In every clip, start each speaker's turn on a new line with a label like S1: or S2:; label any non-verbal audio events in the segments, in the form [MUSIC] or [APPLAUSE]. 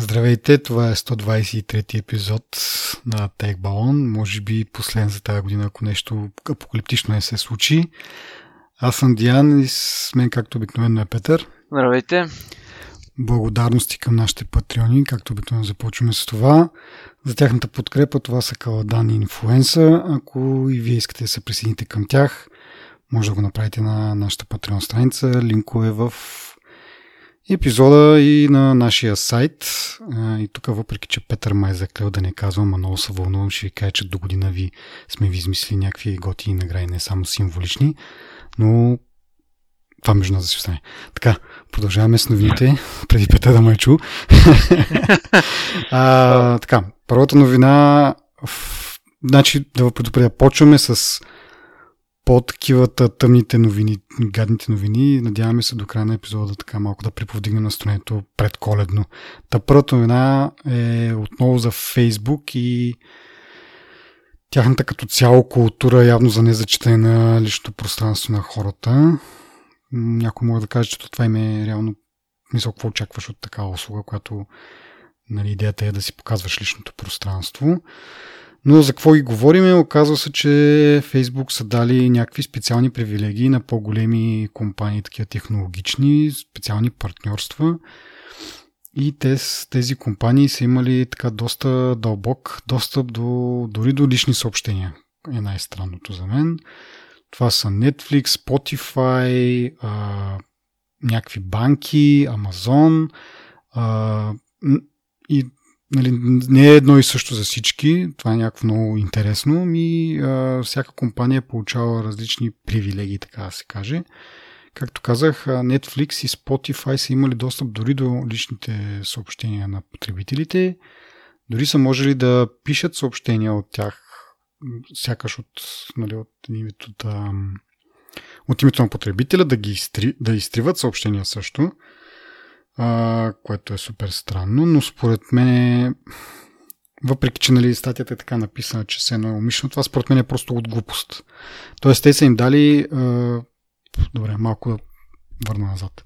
S1: Здравейте, това е 123 епизод на Tech Balon. Може би последен за тази година, ако нещо апокалиптично не се случи. Аз съм Диан и с мен, както обикновено е Петър.
S2: Здравейте.
S1: Благодарности към нашите патреони, както обикновено започваме с това. За тяхната подкрепа това са Каладан и Инфлуенса. Ако и вие искате да се присъедините към тях, може да го направите на нашата патреон страница. Линкове в епизода и на нашия сайт. И тук, въпреки че Петър май е заклел да не казвам, а много се вълнувам, ще ви кажа, че до година ви сме ви измислили някакви готини награди, не само символични, но това между нас да си остане. Така, продължаваме с новините, [LAUGHS] преди Петър да ме чу. [LAUGHS] а, така, първата новина, в... значи да предупредя, почваме с по-такивата тъмните новини, гадните новини. Надяваме се до края на епизода така малко да приповдигнем настроението предколедно. Та първата новина е отново за Фейсбук и тяхната като цяло култура явно за незачитане на личното пространство на хората. Някой може да каже, че това им е реално мисъл, какво очакваш от такава услуга, която нали, идеята е да си показваш личното пространство. Но за какво ги говорим? Оказва се, че Facebook са дали някакви специални привилегии на по-големи компании, такива технологични, специални партньорства. И те, тези компании са имали така доста дълбок достъп до, дори до лични съобщения. Е най-странното за мен. Това са Netflix, Spotify, а, някакви банки, Amazon а, и нали, не е едно и също за всички, това е някакво много интересно, ми а, всяка компания получава различни привилегии, така да се каже. Както казах, Netflix и Spotify са имали достъп дори до личните съобщения на потребителите. Дори са можели да пишат съобщения от тях, сякаш от, нали, от името, да, от името на потребителя, да ги изтри, да изтриват съобщения също което е супер странно, но според мен въпреки, че нали, статията е така написана, че се е умишлено, това според мен е просто от глупост. Тоест, те са им дали... А, добре, малко да върна назад.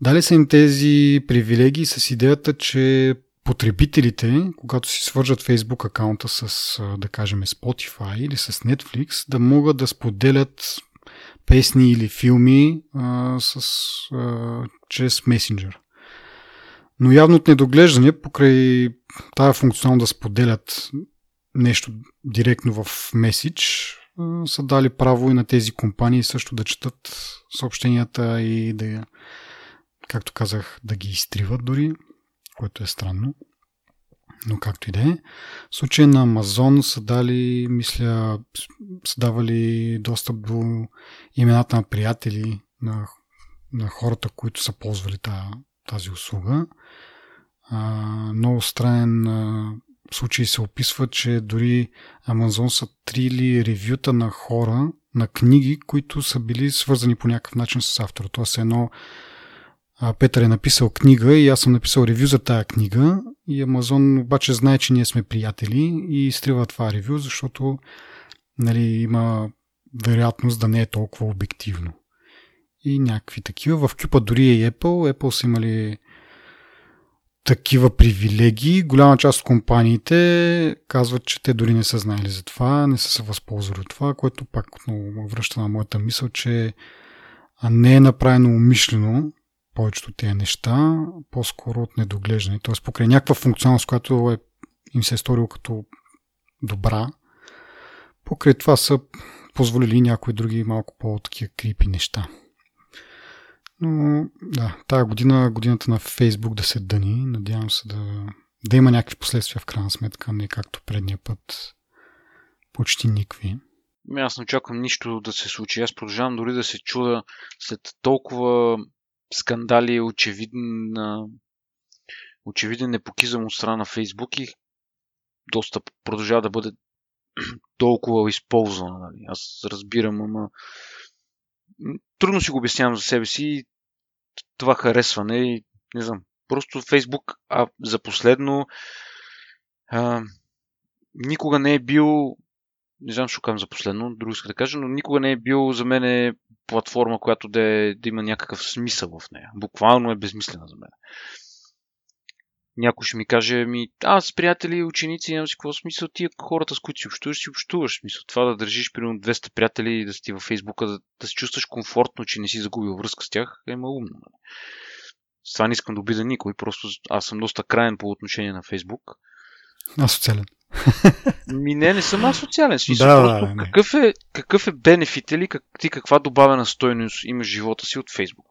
S1: Дали са им тези привилегии с идеята, че потребителите, когато си свържат Facebook акаунта с, да кажем, Spotify или с Netflix, да могат да споделят песни или филми а, с, а, чрез месенджер. Но явно от недоглеждане, покрай тази функционално да споделят нещо директно в меседж, са дали право и на тези компании също да четат съобщенията и да, както казах, да ги изтриват дори, което е странно но както и да е. В случая на Амазон са дали, мисля, са давали достъп до имената на приятели на, на хората, които са ползвали тази услуга. А, много странен а, случай се описва, че дори Амазон са трили ревюта на хора, на книги, които са били свързани по някакъв начин с автора. Тоест едно Петър е написал книга и аз съм написал ревю за тая книга и Амазон обаче знае, че ние сме приятели и изтрива това ревю, защото нали, има вероятност да не е толкова обективно. И някакви такива. В Кюпа дори е Apple. Apple са имали такива привилегии. Голяма част от компаниите казват, че те дори не са знаели за това, не са се възползвали от това, което пак отново връща на моята мисъл, че не е направено умишлено повечето тези неща, по-скоро от недоглеждане. Т.е. покрай някаква функционалност, която е, им се е сторил като добра, покрай това са позволили някои други малко по-такива крипи неща. Но да, тази година, годината на Фейсбук да се дъни, надявам се да, да има някакви последствия в крайна сметка, не както предния път. Почти никакви.
S2: Ами аз не очаквам нищо да се случи. Аз продължавам дори да се чуда след толкова скандали, очевиден, очевиден непокизъм от страна на Фейсбук и доста продължава да бъде [CLEARS THROAT] толкова използвана. Нали. Аз разбирам, ама трудно си го обяснявам за себе си това харесване и не знам. Просто Фейсбук а за последно а, никога не е бил не знам, ще казвам за последно, друго иска да кажа, но никога не е бил за мен платформа, която да, е, да има някакъв смисъл в нея. Буквално е безмислена за мен. някой ще ми каже, ми, аз приятели, ученици, нямам си какво смисъл, тия хората, с които си общуваш, си общуваш. Смисъл, това да държиш примерно 200 приятели и да си във Фейсбука, да, да се чувстваш комфортно, че не си загубил връзка с тях, е малумно. Нали? С това не искам да обида никой, просто аз съм доста крайен по отношение на Фейсбук.
S1: Асоциален.
S2: Ми не, не съм асоциален. Смисъл,
S1: Да,
S2: просто
S1: да, не.
S2: какъв, е, какъв е бенефит или как, ти каква добавена стойност имаш в живота си от Фейсбук?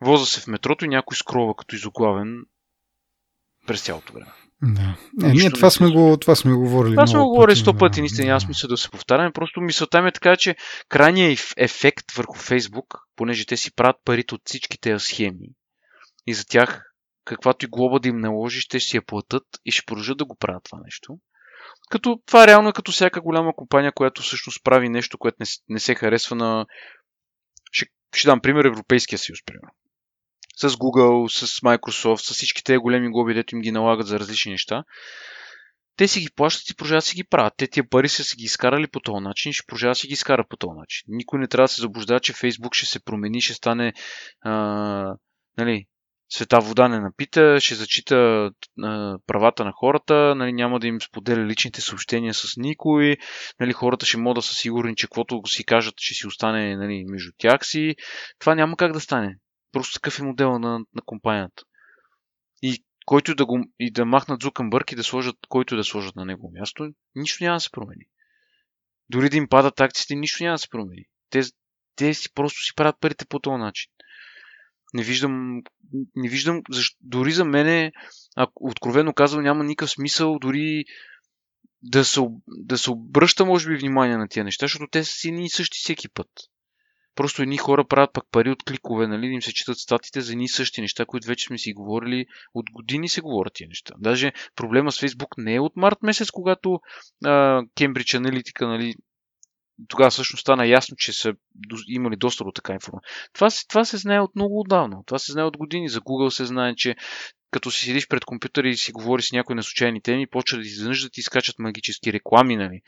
S2: Воза се в метрото и някой скрова като изоглавен през цялото време.
S1: Да. Не,
S2: Нищо
S1: ние
S2: не
S1: това
S2: се
S1: сме, го, това сме го говорили.
S2: Това сме го говорили сто пъти, наистина
S1: да.
S2: смисъл да се повтаряме. Просто мисълта ми е така, че крайният еф- ефект върху Фейсбук, понеже те си правят парите от всички тези схеми и за тях каквато и глоба да им наложиш, те ще си я платят и ще продължат да го правят това нещо. Като това реално е като всяка голяма компания, която всъщност прави нещо, което не, не се харесва на... Ще, ще дам пример Европейския съюз, примерно. С Google, с Microsoft, с всички тези големи глоби, дето им ги налагат за различни неща. Те си ги плащат и продължават си ги правят. Те тия пари са си ги изкарали по този начин и ще продължават си ги изкарат по този начин. Никой не трябва да се заблуждава, че Facebook ще се промени, ще стане а, нали, света вода не напита, ще зачита а, правата на хората, нали, няма да им споделя личните съобщения с никой, нали, хората ще могат да са сигурни, че каквото си кажат, ще си остане нали, между тях си. Това няма как да стане. Просто такъв е модела на, на компанията. И който да, го, и да махнат Зукънбърг и да сложат, който да сложат на него място, нищо няма да се промени. Дори да им падат акциите, нищо няма да се промени. Те, те си просто си правят парите по този начин. Не виждам, не виждам, защо, дори за мене, ако, откровено казвам, няма никакъв смисъл дори да се, да се обръща, може би, внимание на тия неща, защото те са едни и същи всеки път. Просто едни хора правят пък пари от кликове, нали, им се четат статите за едни и същи неща, които вече сме си говорили, от години се говорят тия неща. Даже проблема с Фейсбук не е от март месец, когато Кембридж Аналитика, нали, тогава всъщност стана ясно, че са имали доста до така информация. Това, се- това се знае от много отдавна. Това се знае от години. За Google се знае, че като си седиш пред компютъра и си говориш с някой на случайни теми, почва да изведнъж да ти изкачат магически реклами, нали,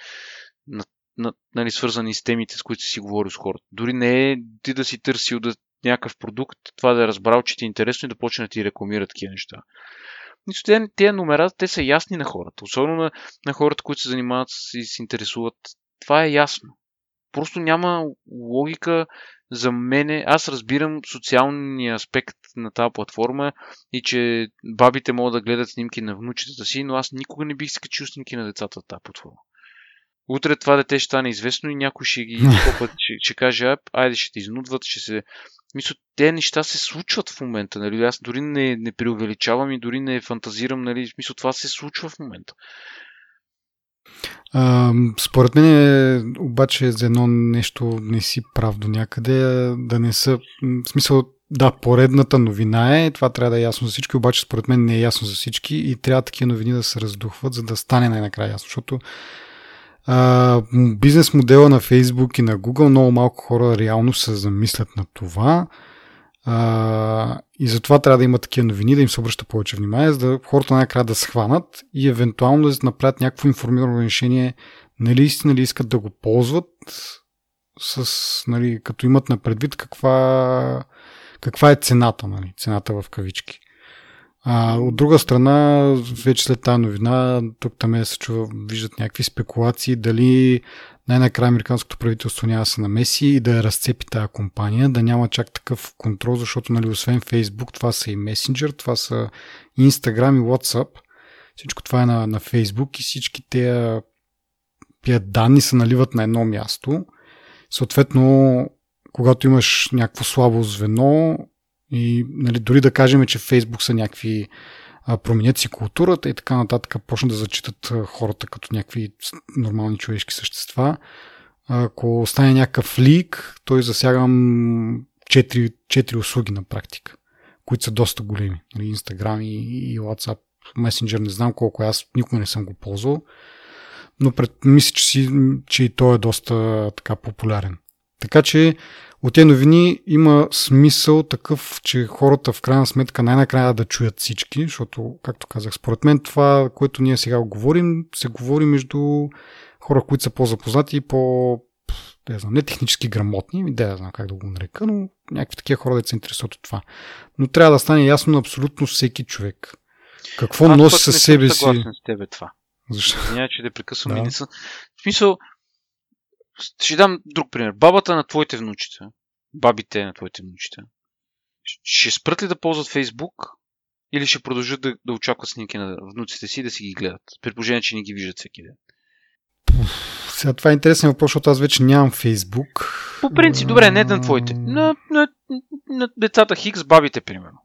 S2: на, на, нали, свързани с темите, с които си говорил с хората. Дори не е ти да си търсил да, някакъв продукт, това да е разбрал, че ти е интересно и да почне да ти рекламира такива неща. Нищо, те, тези номера, те са ясни на хората. Особено на, на хората, които се занимават и се интересуват. Това е ясно. Просто няма логика за мене. Аз разбирам социалния аспект на тази платформа и че бабите могат да гледат снимки на внучетата си, но аз никога не бих скачил снимки на децата в тази платформа. Утре това дете ще стане известно и някой ще ги [LAUGHS] копът, ще, ще каже, «А, айде ще те изнудват, ще се... Мисля, те неща се случват в момента, нали? Аз дори не, не преувеличавам и дори не фантазирам, нали? Смисъл, това се случва в момента.
S1: А, според мен обаче за едно нещо не си прав до някъде, да не са, в смисъл, да, поредната новина е, това трябва да е ясно за всички, обаче според мен не е ясно за всички и трябва такива новини да се раздухват, за да стане най-накрая ясно, защото а, бизнес модела на Facebook и на Google много малко хора реално се замислят на това. А, и затова трябва да има такива новини, да им се обръща повече внимание, за да хората най-накрая да схванат и евентуално да направят някакво информирано решение, нали истина ли искат да го ползват, с, нали, като имат на предвид каква, каква е цената, нали, цената в кавички. А, от друга страна, вече след тази новина, тук там се чува, виждат някакви спекулации, дали най-накрая американското правителство няма да се намеси и да разцепи тази компания, да няма чак такъв контрол, защото нали, освен Facebook, това са и Messenger, това са Instagram и WhatsApp. Всичко това е на, на Facebook и всички тези данни се наливат на едно място. Съответно, когато имаш някакво слабо звено и нали, дори да кажем, че Facebook са някакви променят си културата и така нататък, почнат да зачитат хората като някакви нормални човешки същества. Ако стане някакъв лик, той засяга 4, 4 услуги на практика, които са доста големи. Нали, Instagram и, и WhatsApp. Messenger не знам колко е, аз никога не съм го ползвал, но пред, мисля, че, си, че и той е доста така популярен. Така че от тези новини има смисъл такъв, че хората в крайна сметка най-накрая да чуят всички, защото, както казах, според мен това, което ние сега говорим, се говори между хора, които са по-запознати и по да знам, не технически грамотни, ми да я знам как да го нарека, но някакви такива хора да се интересуват от това. Но трябва да стане ясно на абсолютно всеки човек. Какво
S2: Аз
S1: носи със
S2: не
S1: себе
S2: съм
S1: си?
S2: съгласен с тебе това.
S1: Защо?
S2: Няма, че да прекъсвам
S1: Да.
S2: и не съм. В смисъл, ще дам друг пример. Бабата на твоите внучета, бабите на твоите внучета, ще спрат ли да ползват Фейсбук или ще продължат да, да очакват снимки на внуците си и да си ги гледат? При положение, че не ги виждат всеки ден.
S1: Сега това е интересен въпрос, защото аз вече нямам Фейсбук.
S2: По принцип, добре, не на твоите. На, на, на децата Хикс, бабите, примерно.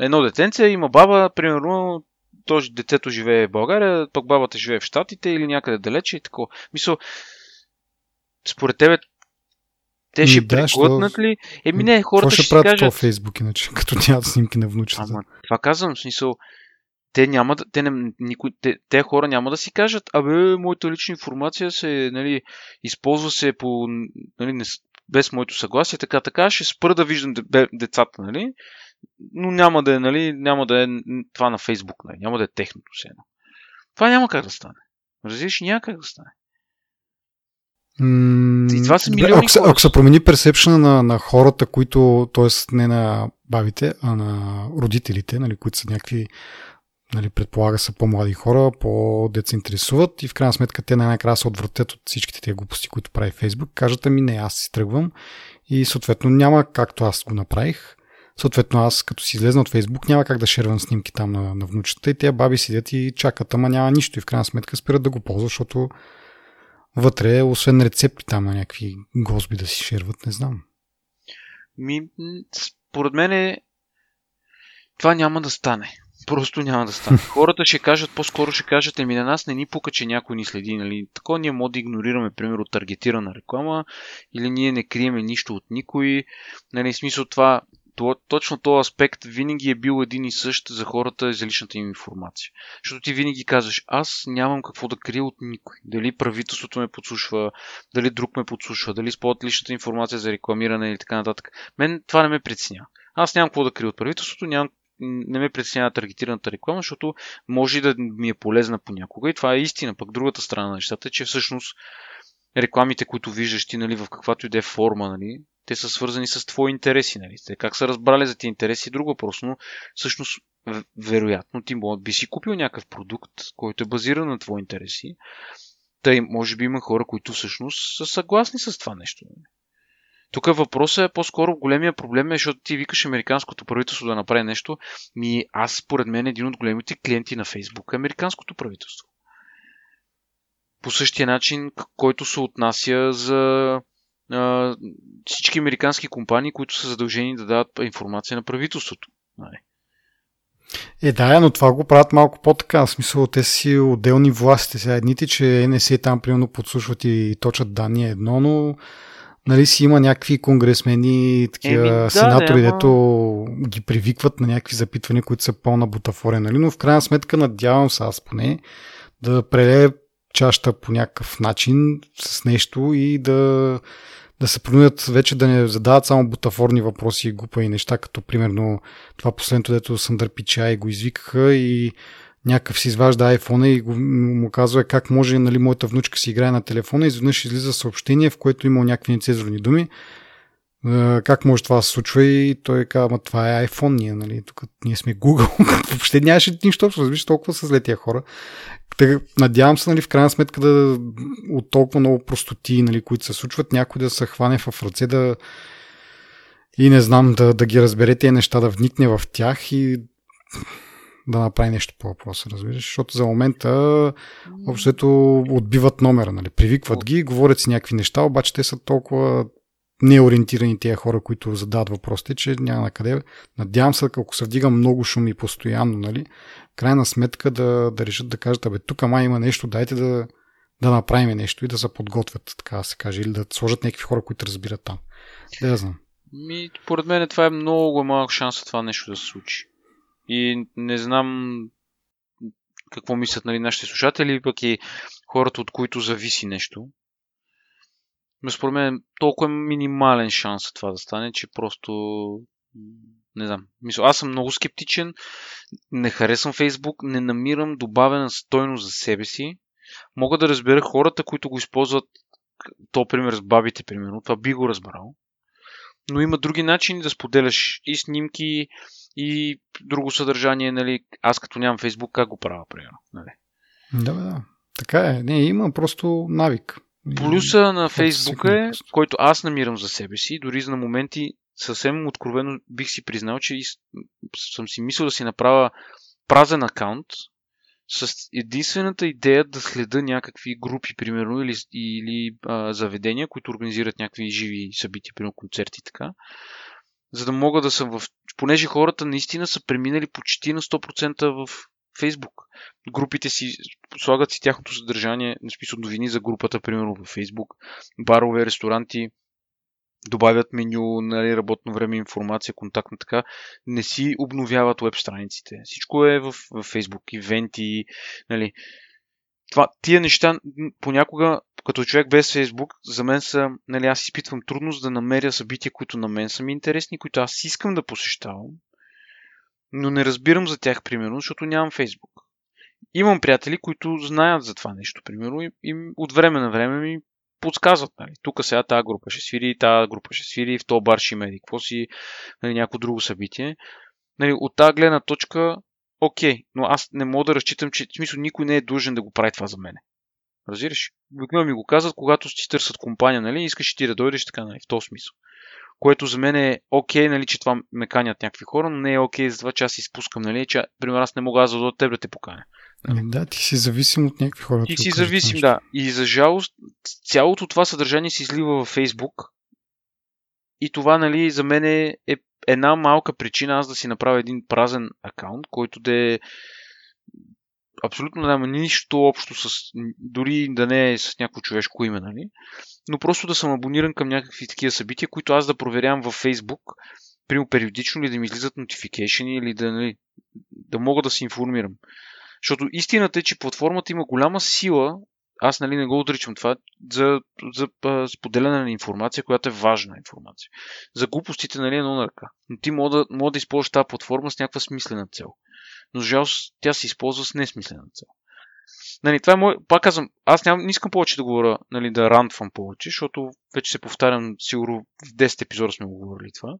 S2: Едно детенце има баба, примерно, то ж- детето живее в България, пък бабата живее в Штатите или някъде далече и такова. Мисъл, според тебе, те
S1: Ми
S2: ще
S1: да,
S2: преглътнат ли? Еми не, хората ще,
S1: ще правят
S2: кажат.
S1: този Фейсбук, иначе, [LAUGHS] като нямат снимки на внучета?
S2: Ама, това казвам, в смисъл, те няма да, те, не, никой, те, те хора няма да си кажат, абе, моята лична информация се, нали, използва се по, нали, не, без моето съгласие, така, така, ще спра да виждам децата, нали, но няма да е, нали, няма да е това на Фейсбук, нали, няма да е техното все едно. Това няма как да стане. Разбираш, няма как да стане. И това са
S1: добре,
S2: милиони
S1: ако, се, ако се промени персепшена на, на хората, които, т.е. не на бабите, а на родителите, нали, които са някакви, нали, предполага са по-млади хора, по-дет се интересуват и в крайна сметка те най-накрая се отвратят от всичките тези глупости, които прави Фейсбук, кажат ми не, аз си тръгвам и съответно няма както аз го направих. Съответно аз като си излезна от Фейсбук няма как да шервам снимки там на, на внучета и тези баби седят и чакат, ама няма нищо и в крайна сметка спират да го ползват, защото вътре, освен рецепти там на някакви госби да си шерват, не знам.
S2: Ми, според мен е, това няма да стане. Просто няма да стане. [LAUGHS] Хората ще кажат, по-скоро ще кажат, еми на нас не ни пука, че някой ни следи. Нали? Такова ние може да игнорираме, примерно, таргетирана реклама, или ние не криеме нищо от никой. Нали, смисъл това, то, точно този аспект винаги е бил един и същ за хората и за личната им информация. Защото ти винаги казваш, аз нямам какво да крия от никой. Дали правителството ме подслушва, дали друг ме подслушва, дали използват личната информация за рекламиране или така нататък. Мен това не ме притеснява. Аз нямам какво да крия от правителството, нямам, не ме притеснява таргетираната реклама, защото може и да ми е полезна понякога. И това е истина. Пък другата страна на нещата е, че всъщност рекламите, които виждаш ти нали, в каквато и да е форма, нали, те са свързани с твои интереси. Нали. Те как са разбрали за ти интереси е друг въпрос, но всъщност вероятно ти би си купил някакъв продукт, който е базиран на твои интереси. Тъй, може би има хора, които всъщност са съгласни с това нещо. нали. Тук въпросът е по-скоро големия проблем е, защото ти викаш американското правителство да направи нещо. Ми аз, според мен, един от големите клиенти на Фейсбук е американското правителство. По същия начин, който се отнася за а, всички американски компании, които са задължени да дават информация на правителството. Нали?
S1: Е, да, но това го правят малко по-така. В смисъл, те си отделни власти. Сега едните, че НСА там примерно подслушват и точат данни е едно, но нали си има някакви конгресмени, такива
S2: Еми, да,
S1: сенатори,
S2: да, ама-
S1: дето ги привикват на някакви запитвания, които са пълна бутафория, нали? Но в крайна сметка надявам се аз поне да прелее чашата по някакъв начин с нещо и да, да се принудят вече да не задават само бутафорни въпроси и глупави неща, като примерно това последното, дето Съндър Пичай го извикаха и някакъв си изважда iPhone и го, му казва как може нали, моята внучка си играе на телефона и изведнъж излиза съобщение, в което имал някакви нецезурни думи. Как може това да се случва и той казва, ама това е iPhone, ние, нали, тук ние сме Google, [LAUGHS] въобще нямаше нищо общо, разбираш, толкова са зле тия хора. Надявам се, нали, в крайна сметка да от толкова много простоти, нали, които се случват, някой да се хване в ръце да и не знам, да, да ги разбере тези неща, да вникне в тях и да направи нещо по въпроса, разбираш? Защото за момента общото отбиват номера, нали? Привикват ги, говорят си някакви неща, обаче те са толкова неориентирани тия хора, които задават въпросите, че няма къде. Надявам се, ако се вдига много шум и постоянно, нали, крайна сметка да, да решат да кажат, абе, тук май има нещо, дайте да, да направим нещо и да се подготвят, така да се каже, или да сложат някакви хора, които разбират там. Да я знам.
S2: Ми, поред мен това е много малък шанс това нещо да се случи. И не знам какво мислят нали, нашите слушатели, пък и хората, от които зависи нещо. Според мен толкова е минимален шанс това да стане, че просто не знам. Мисля, аз съм много скептичен, не харесвам Фейсбук, не намирам добавена стойност за себе си. Мога да разбера хората, които го използват, то пример с бабите, примерно, това би го разбрал. Но има други начини да споделяш и снимки, и друго съдържание, нали, аз като нямам Фейсбук, как го правя, примерно. Нали?
S1: Да, да. Така е. Не, има просто навик.
S2: Плюса на Фейсбук е, който аз намирам за себе си, дори за на моменти съвсем откровено бих си признал, че съм си мислил да си направя празен акаунт с единствената идея да следа някакви групи, примерно, или, или а, заведения, които организират някакви живи събития, примерно концерти и така, за да мога да съм в... Понеже хората наистина са преминали почти на 100% в Фейсбук. Групите си слагат си тяхното съдържание, на смисъл новини за групата, примерно в Фейсбук, барове, ресторанти, добавят меню, нали, работно време, информация, контактна така, не си обновяват веб страниците. Всичко е в, в Facebook, ивенти, нали. Това, тия неща понякога, като човек без Facebook, за мен са, нали, аз изпитвам трудност да намеря събития, които на мен са ми интересни, които аз искам да посещавам, но не разбирам за тях, примерно, защото нямам Facebook. Имам приятели, които знаят за това нещо, примерно, и, и от време на време ми подсказват. Нали. Тук сега тази група ще свири, тази група ще свири, в този бар ще има какво си, нали, някакво друго събитие. Нали, от тази гледна точка, окей, но аз не мога да разчитам, че в смисъл никой не е длъжен да го прави това за мене. Разбираш? Обикновено ми го казват, когато си търсят компания, нали, искаш ти да дойдеш така, нали, в този смисъл. Което за мен е окей, нали, че това ме канят някакви хора, но не е окей за това, че аз изпускам, нали, че, примерно, аз не мога аз да дойда теб да те поканя.
S1: Ами да, ти си зависим от някакви хора.
S2: Ти си зависим, да. И за жалост, цялото това съдържание се излива във Фейсбук. И това, нали, за мен е, е една малка причина аз да си направя един празен акаунт, който да е абсолютно няма нищо общо с, дори да не е с някакво човешко име, нали? но просто да съм абониран към някакви такива събития, които аз да проверявам във Facebook, примерно периодично ли да ми излизат notification или да, нали, да мога да се информирам. Защото истината е, че платформата има голяма сила, аз нали не го отричам това, за, за споделяне на информация, която е важна информация. За глупостите нали, е едно на ръка. Но ти мога да, мога да използваш тази платформа с някаква смислена цел. Но жалост тя се използва с несмислена цел. Нали, това е мой... Пак казвам, аз ням, не искам повече да говоря, нали, да рантвам повече, защото вече се повтарям, сигурно в 10 епизода сме го говорили това.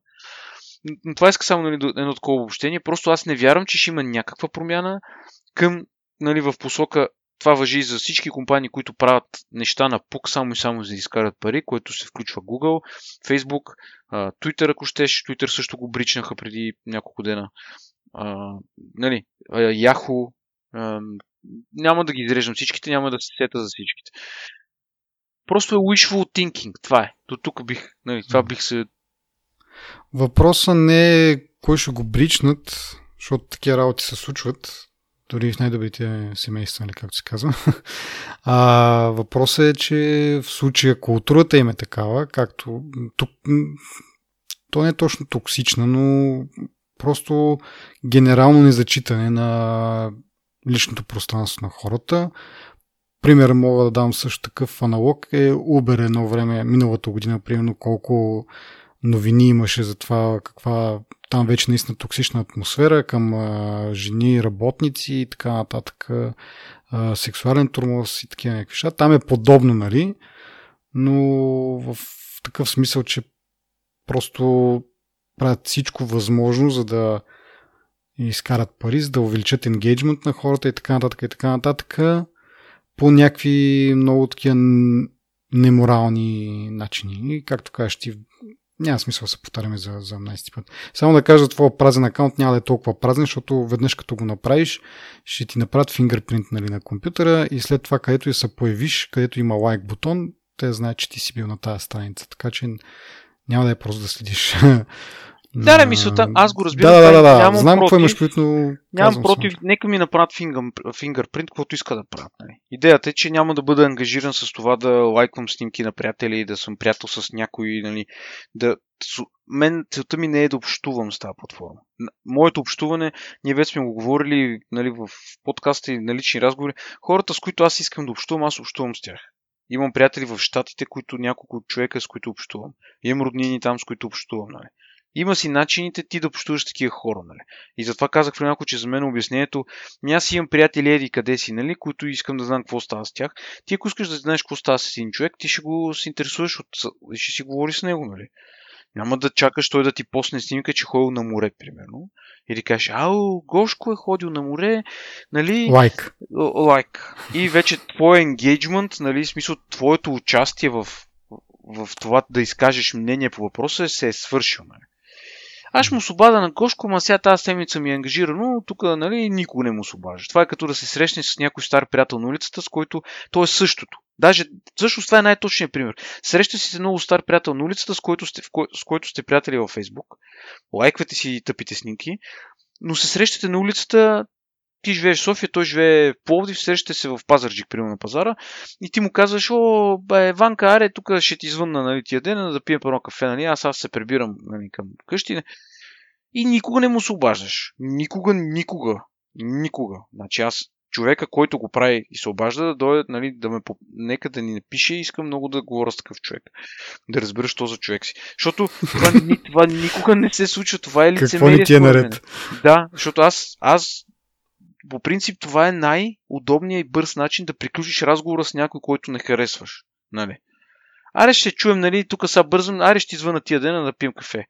S2: Но това иска само нали, едно такова обобщение. Просто аз не вярвам, че ще има някаква промяна към, нали, в посока това въжи и за всички компании, които правят неща на пук само и само за да изкарат пари, което се включва Google, Facebook, Twitter, ако щеш. Twitter също го бричнаха преди няколко дена. А, нали, Yahoo, а, няма да ги изреждам всичките, няма да се сета за всичките. Просто е wishful thinking. Това е. До тук бих, нали, това бих се...
S1: Въпросът не е кой ще го бричнат, защото такива работи се случват, дори в най-добрите семейства, нали, както се казва. [LAUGHS] А, въпросът е, че в случая културата им е такава, както тук, то не е точно токсична, но просто генерално незачитане на личното пространство на хората. Пример мога да дам също такъв аналог е Uber едно време, миналата година, примерно колко новини имаше за това каква там вече наистина токсична атмосфера към а, жени, работници и така нататък, а, сексуален турмоз и такива някакви неща. Там е подобно, нали? Но в такъв смисъл, че просто правят всичко възможно, за да изкарат пари, за да увеличат енгейджмент на хората и така нататък и така нататък по някакви много такива неморални начини. И както кажеш ти, няма смисъл да се повтаряме за, за 18 път. Само да кажа, твоя празен акаунт няма да е толкова празен, защото веднъж като го направиш, ще ти направят фингърпринт нали, на компютъра и след това, където и се появиш, където има лайк бутон, те знаят, че ти си бил на тази страница. Така че няма да е просто да следиш [LAUGHS]
S2: да, да, мисълта, аз го разбирам.
S1: Да, да, да, да. Нямам знам какво имаш но...
S2: Нямам против, само. нека ми направят фингърпринт, каквото иска да правят. Нали. Идеята е, че няма да бъда ангажиран с това да лайквам снимки на приятели и да съм приятел с някой. Нали, да, мен целта ми не е да общувам с тази платформа. Моето общуване, ние вече сме го говорили нали, в подкаста и на лични разговори, хората, с които аз искам да общувам, аз общувам с тях. Имам приятели в Штатите, които няколко човека, с които общувам. Имам роднини там, с които общувам. Нали. Има си начините ти да общуваш такива хора, нали? И затова казах преди малко, че за мен обяснението, ми аз имам приятели еди къде си, нали, които искам да знам какво става с тях. Ти ако искаш да знаеш какво става с един човек, ти ще го се интересуваш от... ще си говори с него, нали? Няма да чакаш той да ти посне снимка, че ходил на море, примерно. Или кажеш, ау, Гошко е ходил на море, нали?
S1: Лайк.
S2: Лайк. И вече твой енгейджмент, нали, смисъл, твоето участие в, в това да изкажеш мнение по въпроса се е свършил, нали? Аз му се обада на Гошко, ма сега тази седмица ми е ангажирано, тук нали, никога не му се обажда. Това е като да се срещне с някой стар приятел на улицата, с който то е същото. Даже, всъщност това е най-точният пример. Среща си с много стар приятел на улицата, с който сте, кой, с който сте приятели във Фейсбук. Лайквате си тъпите снимки, но се срещате на улицата, ти живееш в София, той живее в Пловдив, срещате се в Пазарджик, примерно на пазара, и ти му казваш, о, бе, Ванка, аре, тук ще ти извънна нали, тия ден, да пием едно кафе, нали, аз аз се прибирам нали, към къщи. И никога не му се обаждаш. Никога, никога. Никога. Значи аз човека, който го прави и се обажда, да дойде, нали, да ме, нека да ни напише, искам много да говоря с такъв човек. Да разбера, що за човек си. Защото това, [LAUGHS] това никога не се случва, това е лицемерие.
S1: Какво ни ти е наред?
S2: Да, защото аз, аз по принцип това е най-удобният и бърз начин да приключиш разговора с някой, който не харесваш. Нали? Аре ще чуем, нали, тук са бързам, аре ще извъна тия дена да пием кафе.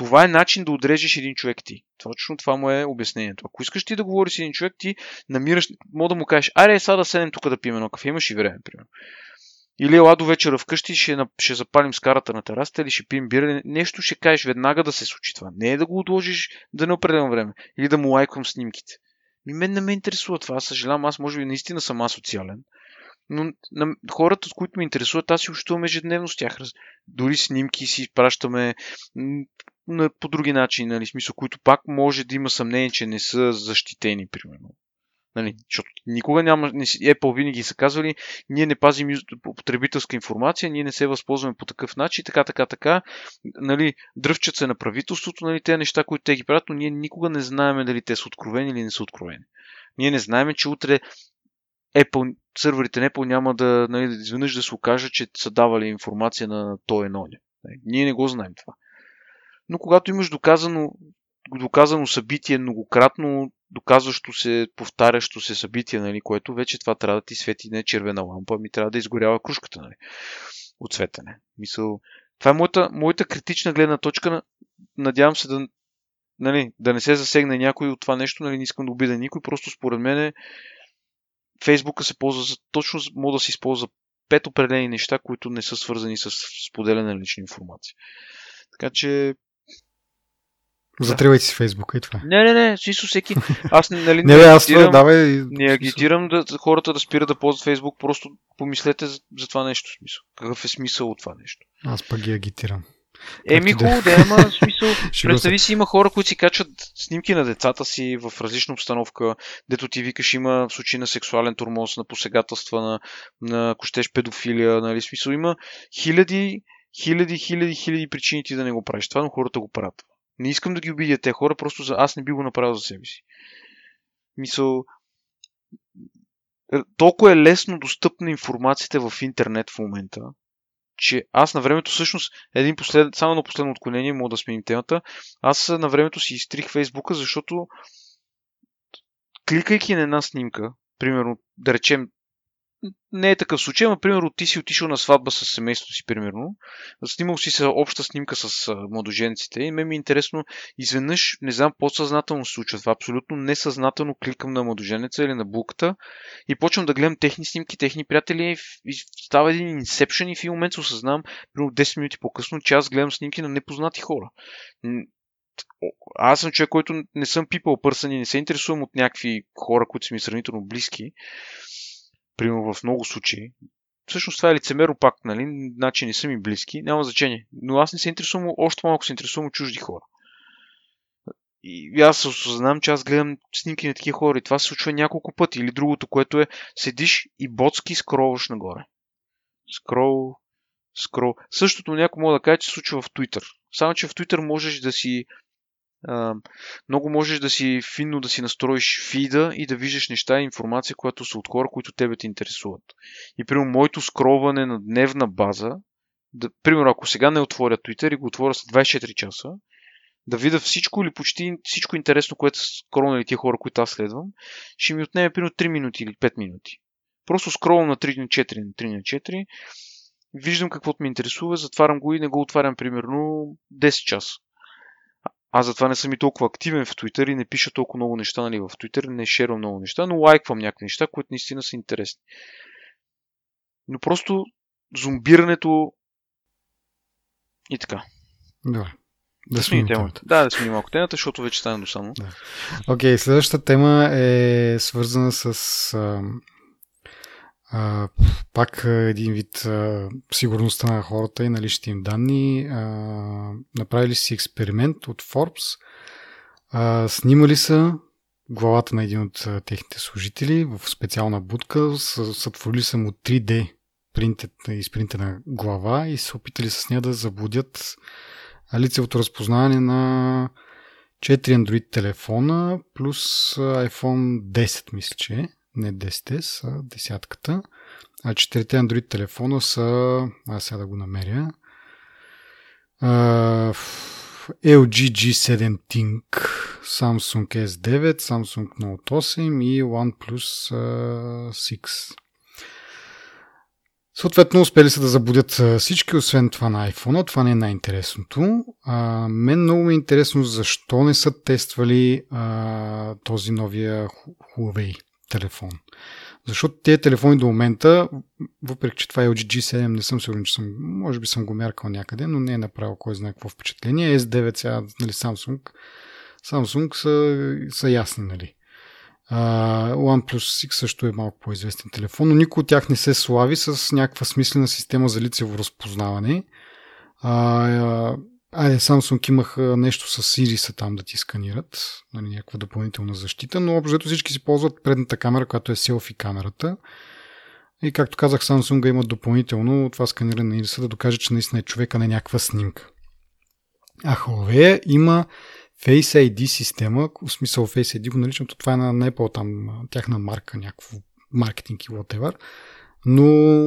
S2: Това е начин да отрежеш един човек ти. Точно това му е обяснението. Ако искаш ти да говориш с един човек, ти намираш, мога да му кажеш, аре, сега да седнем тук да пием едно кафе, имаш и време, примерно. Или ела до вечера вкъщи, ще, ще запалим скарата на терасата или ще пием бира. Нещо ще кажеш веднага да се случи това. Не е да го отложиш да не определено време. Или да му лайквам снимките. Ми мен не ме интересува това. Съжалявам, аз може би наистина съм асоциален. Но на хората, с които ме интересуват, аз си общувам ежедневно с тях. Дори снимки си пращаме на, по други начини, нали, смисъл, които пак може да има съмнение, че не са защитени, примерно. Нали, защото никога няма, не, Apple винаги са казвали, ние не пазим потребителска информация, ние не се възползваме по такъв начин, така, така, така. Нали, дръвчат се на правителството, нали, те неща, които те ги правят, но ние никога не знаем дали те са откровени или не са откровени. Ние не знаем, че утре Apple, сървърите на Apple няма да, нали, изведнъж да се окаже, че са давали информация на то едно. Нали, ние не го знаем това. Но когато имаш доказано, доказано събитие многократно, доказващо се, повтарящо се събитие, нали, което вече това трябва да ти свети не червена лампа, ми трябва да изгорява кружката нали, от светене. Мисъл, това е моята, моята критична гледна точка. Надявам се да, нали, да не се засегне някой от това нещо, нали, не искам да обида никой, просто според мен Фейсбука се ползва за, точно мога да се използва пет определени неща, които не са свързани с споделяне на лична информация. Така че
S1: Затривайте си Фейсбука и това.
S2: Не, не, не, смисъл всеки. Аз нали, [LAUGHS]
S1: не, не, аз агитирам, давай.
S2: Не агитирам да, хората да спират да ползват Фейсбук, просто помислете за, за това нещо. Смисъл. Какъв е смисъл от това нещо?
S1: Аз пък ги агитирам.
S2: Еми, хубаво да има смисъл. [LAUGHS] Представи си, има хора, които си качват снимки на децата си в различна обстановка, дето ти викаш има случаи на сексуален турмоз, на посегателства, на, на ако щеш педофилия, нали? Смисъл има хиляди, хиляди, хиляди, хиляди причини ти да не го правиш. Това, но хората го правят. Не искам да ги обидя те хора, просто за аз не би го направил за себе си. Мисъл, е, толкова е лесно достъпна информацията в интернет в момента, че аз на времето всъщност, един послед, само на последно отклонение, мога да сменим темата, аз на времето си изтрих Фейсбука, защото кликайки на една снимка, примерно, да речем, не е такъв случай, но примерно ти си отишъл на сватба с семейството си, примерно, снимал си се обща снимка с младоженците и ме ми е интересно, изведнъж, не знам, подсъзнателно се случва това, абсолютно несъзнателно кликам на младоженеца или на булката и почвам да гледам техни снимки, техни приятели и става един инсепшен и в един момент се осъзнавам, примерно 10 минути по-късно, че аз гледам снимки на непознати хора. Аз съм човек, който не съм пипал пърсани, не се интересувам от някакви хора, които са ми сравнително близки примерно в много случаи, всъщност това е лицемеро пак, нали? Значи не са ми близки, няма значение. Но аз не се интересувам, още малко се интересувам от чужди хора. И аз осъзнавам, че аз гледам снимки на такива хора и това се случва няколко пъти. Или другото, което е, седиш и ботски скроваш нагоре. Скрол, скрол. Същото някой мога да каже, че се случва в Twitter. Само, че в Twitter можеш да си много можеш да си финно да си настроиш фида и да виждаш неща и информация, която са от хора, които тебе те интересуват. И примерно моето скроване на дневна база, да, примерно ако сега не отворя Twitter и го отворя след 24 часа, да видя всичко или почти всичко интересно, което са скролнали тия хора, които аз следвам, ще ми отнеме примерно 3 минути или 5 минути. Просто скролвам на 3 на 4 на 3 на 4 виждам каквото ме интересува, затварям го и не го отварям примерно 10 часа. Аз затова не съм и толкова активен в Twitter и не пиша толкова много неща нали, в Twitter, не шервам много неща, но лайквам някакви неща, които наистина са интересни. Но просто зомбирането и така.
S1: Добре.
S2: Да сменим темата. Да, да сменим малко темата, защото вече стана досадно.
S1: Да. Окей, okay, следващата тема е свързана с а, пак един вид а, сигурността на хората и на личните им данни. А, направили си експеримент от Forbes. А, снимали са главата на един от а, техните служители в специална будка. Сътворили са му 3D принтет, изпринтена глава и се опитали с нея да заблудят лицевото разпознаване на 4 Android телефона плюс iPhone 10, мисля, че е. Не 10S, а десятката. А четирите Android телефона са... Аз сега да го намеря. Uh, LG G7 Think, Samsung S9, Samsung Note 8 и OnePlus uh, 6. Съответно, успели са да забудят всички, освен това на iPhone. Това не е най-интересното. А, мен много ми е интересно защо не са тествали а, този новия Huawei телефон. Защото тези телефони до момента, въпреки че това е LG G7, не съм сигурен, че съм, може би съм го мяркал някъде, но не е направил кой знае какво впечатление. S9 сега, нали, Samsung, Samsung са, са ясни, нали. Uh, OnePlus 6 също е малко по-известен телефон, но никой от тях не се слави с някаква смислена система за лицево разпознаване. Uh, Айде, Samsung имаха нещо с Iris там да ти сканират, нали, някаква допълнителна защита, но общо всички си ползват предната камера, която е селфи камерата. И както казах, Samsung има допълнително това сканиране на Iris да докаже, че наистина е човека на някаква снимка. А Huawei има Face ID система, в смисъл Face ID го наричам, то това е на Apple там, тяхна марка, някакво маркетинг и whatever. Но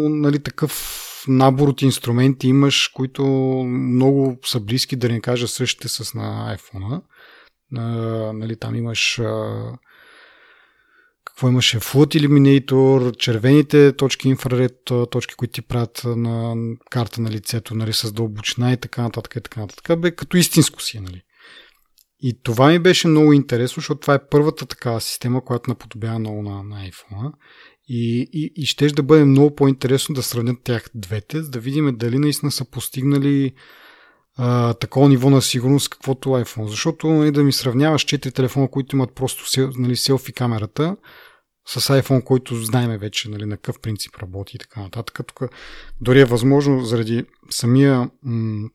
S1: нали, такъв набор от инструменти имаш, които много са близки, да не кажа същите с на iPhone. Нали, там имаш какво имаше? Flood Illuminator, червените точки, инфраред точки, които ти правят на карта на лицето, нали, с дълбочина и така нататък и така нататък. Бе, като истинско си, нали. И това ми беше много интересно, защото това е първата такава система, която наподобява много на, на iPhone. И, и, и ще да бъде много по-интересно да сравнят тях двете, да видим дали наистина са постигнали а, такова ниво на сигурност, каквото iPhone. Защото нали, да ми сравняваш четири телефона, които имат просто нали, селфи камерата, с iPhone, който знаеме вече нали, на какъв принцип работи и така нататък. Тук дори е възможно заради самия м-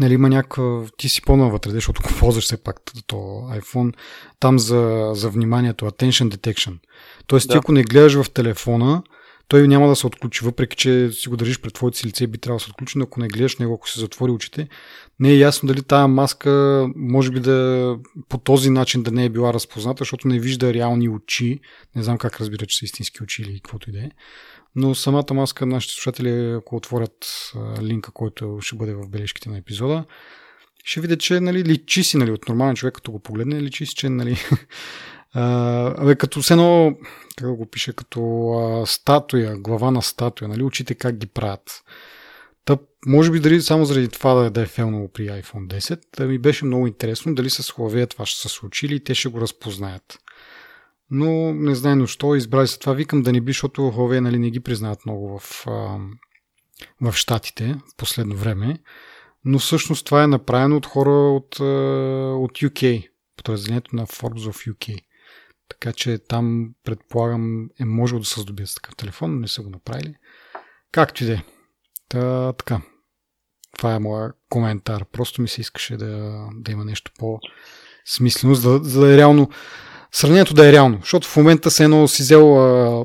S1: нали, има някаква, ти си по-навътре, защото го ползваш все пак то iPhone, там за, за вниманието, attention detection. Тоест, да. ти ако не гледаш в телефона, той няма да се отключи, въпреки че си го държиш пред твоите си лице би трябвало да се отключи, но ако не гледаш него, ако се затвори очите, не е ясно дали тая маска може би да по този начин да не е била разпозната, защото не вижда реални очи. Не знам как разбира, че са истински очи или каквото и да е. Но самата маска, нашите слушатели, ако отворят линка, който ще бъде в бележките на епизода, ще видят, че нали, личи си нали, от нормален човек, като го погледне, личи си, че нали, [LAUGHS] абе, като все едно, как да го пише, като а, статуя, глава на статуя, нали, очите как ги правят. Та, може би дали само заради това да, да е фелнало при iPhone 10, да ми беше много интересно дали с Huawei това ще се случи или те ще го разпознаят но не знайно що избрали се това. Викам да не би, защото Huawei нали, не ги признават много в, в Штатите в последно време. Но всъщност това е направено от хора от, от UK, подразделението на Forbes of UK. Така че там, предполагам, е можело да се здобият с такъв телефон, но не са го направили. Както и да е. Та, така. Това е моя коментар. Просто ми се искаше да, да има нещо по-смислено, за, за да е реално сравнението да е реално. Защото в момента се едно си взел а,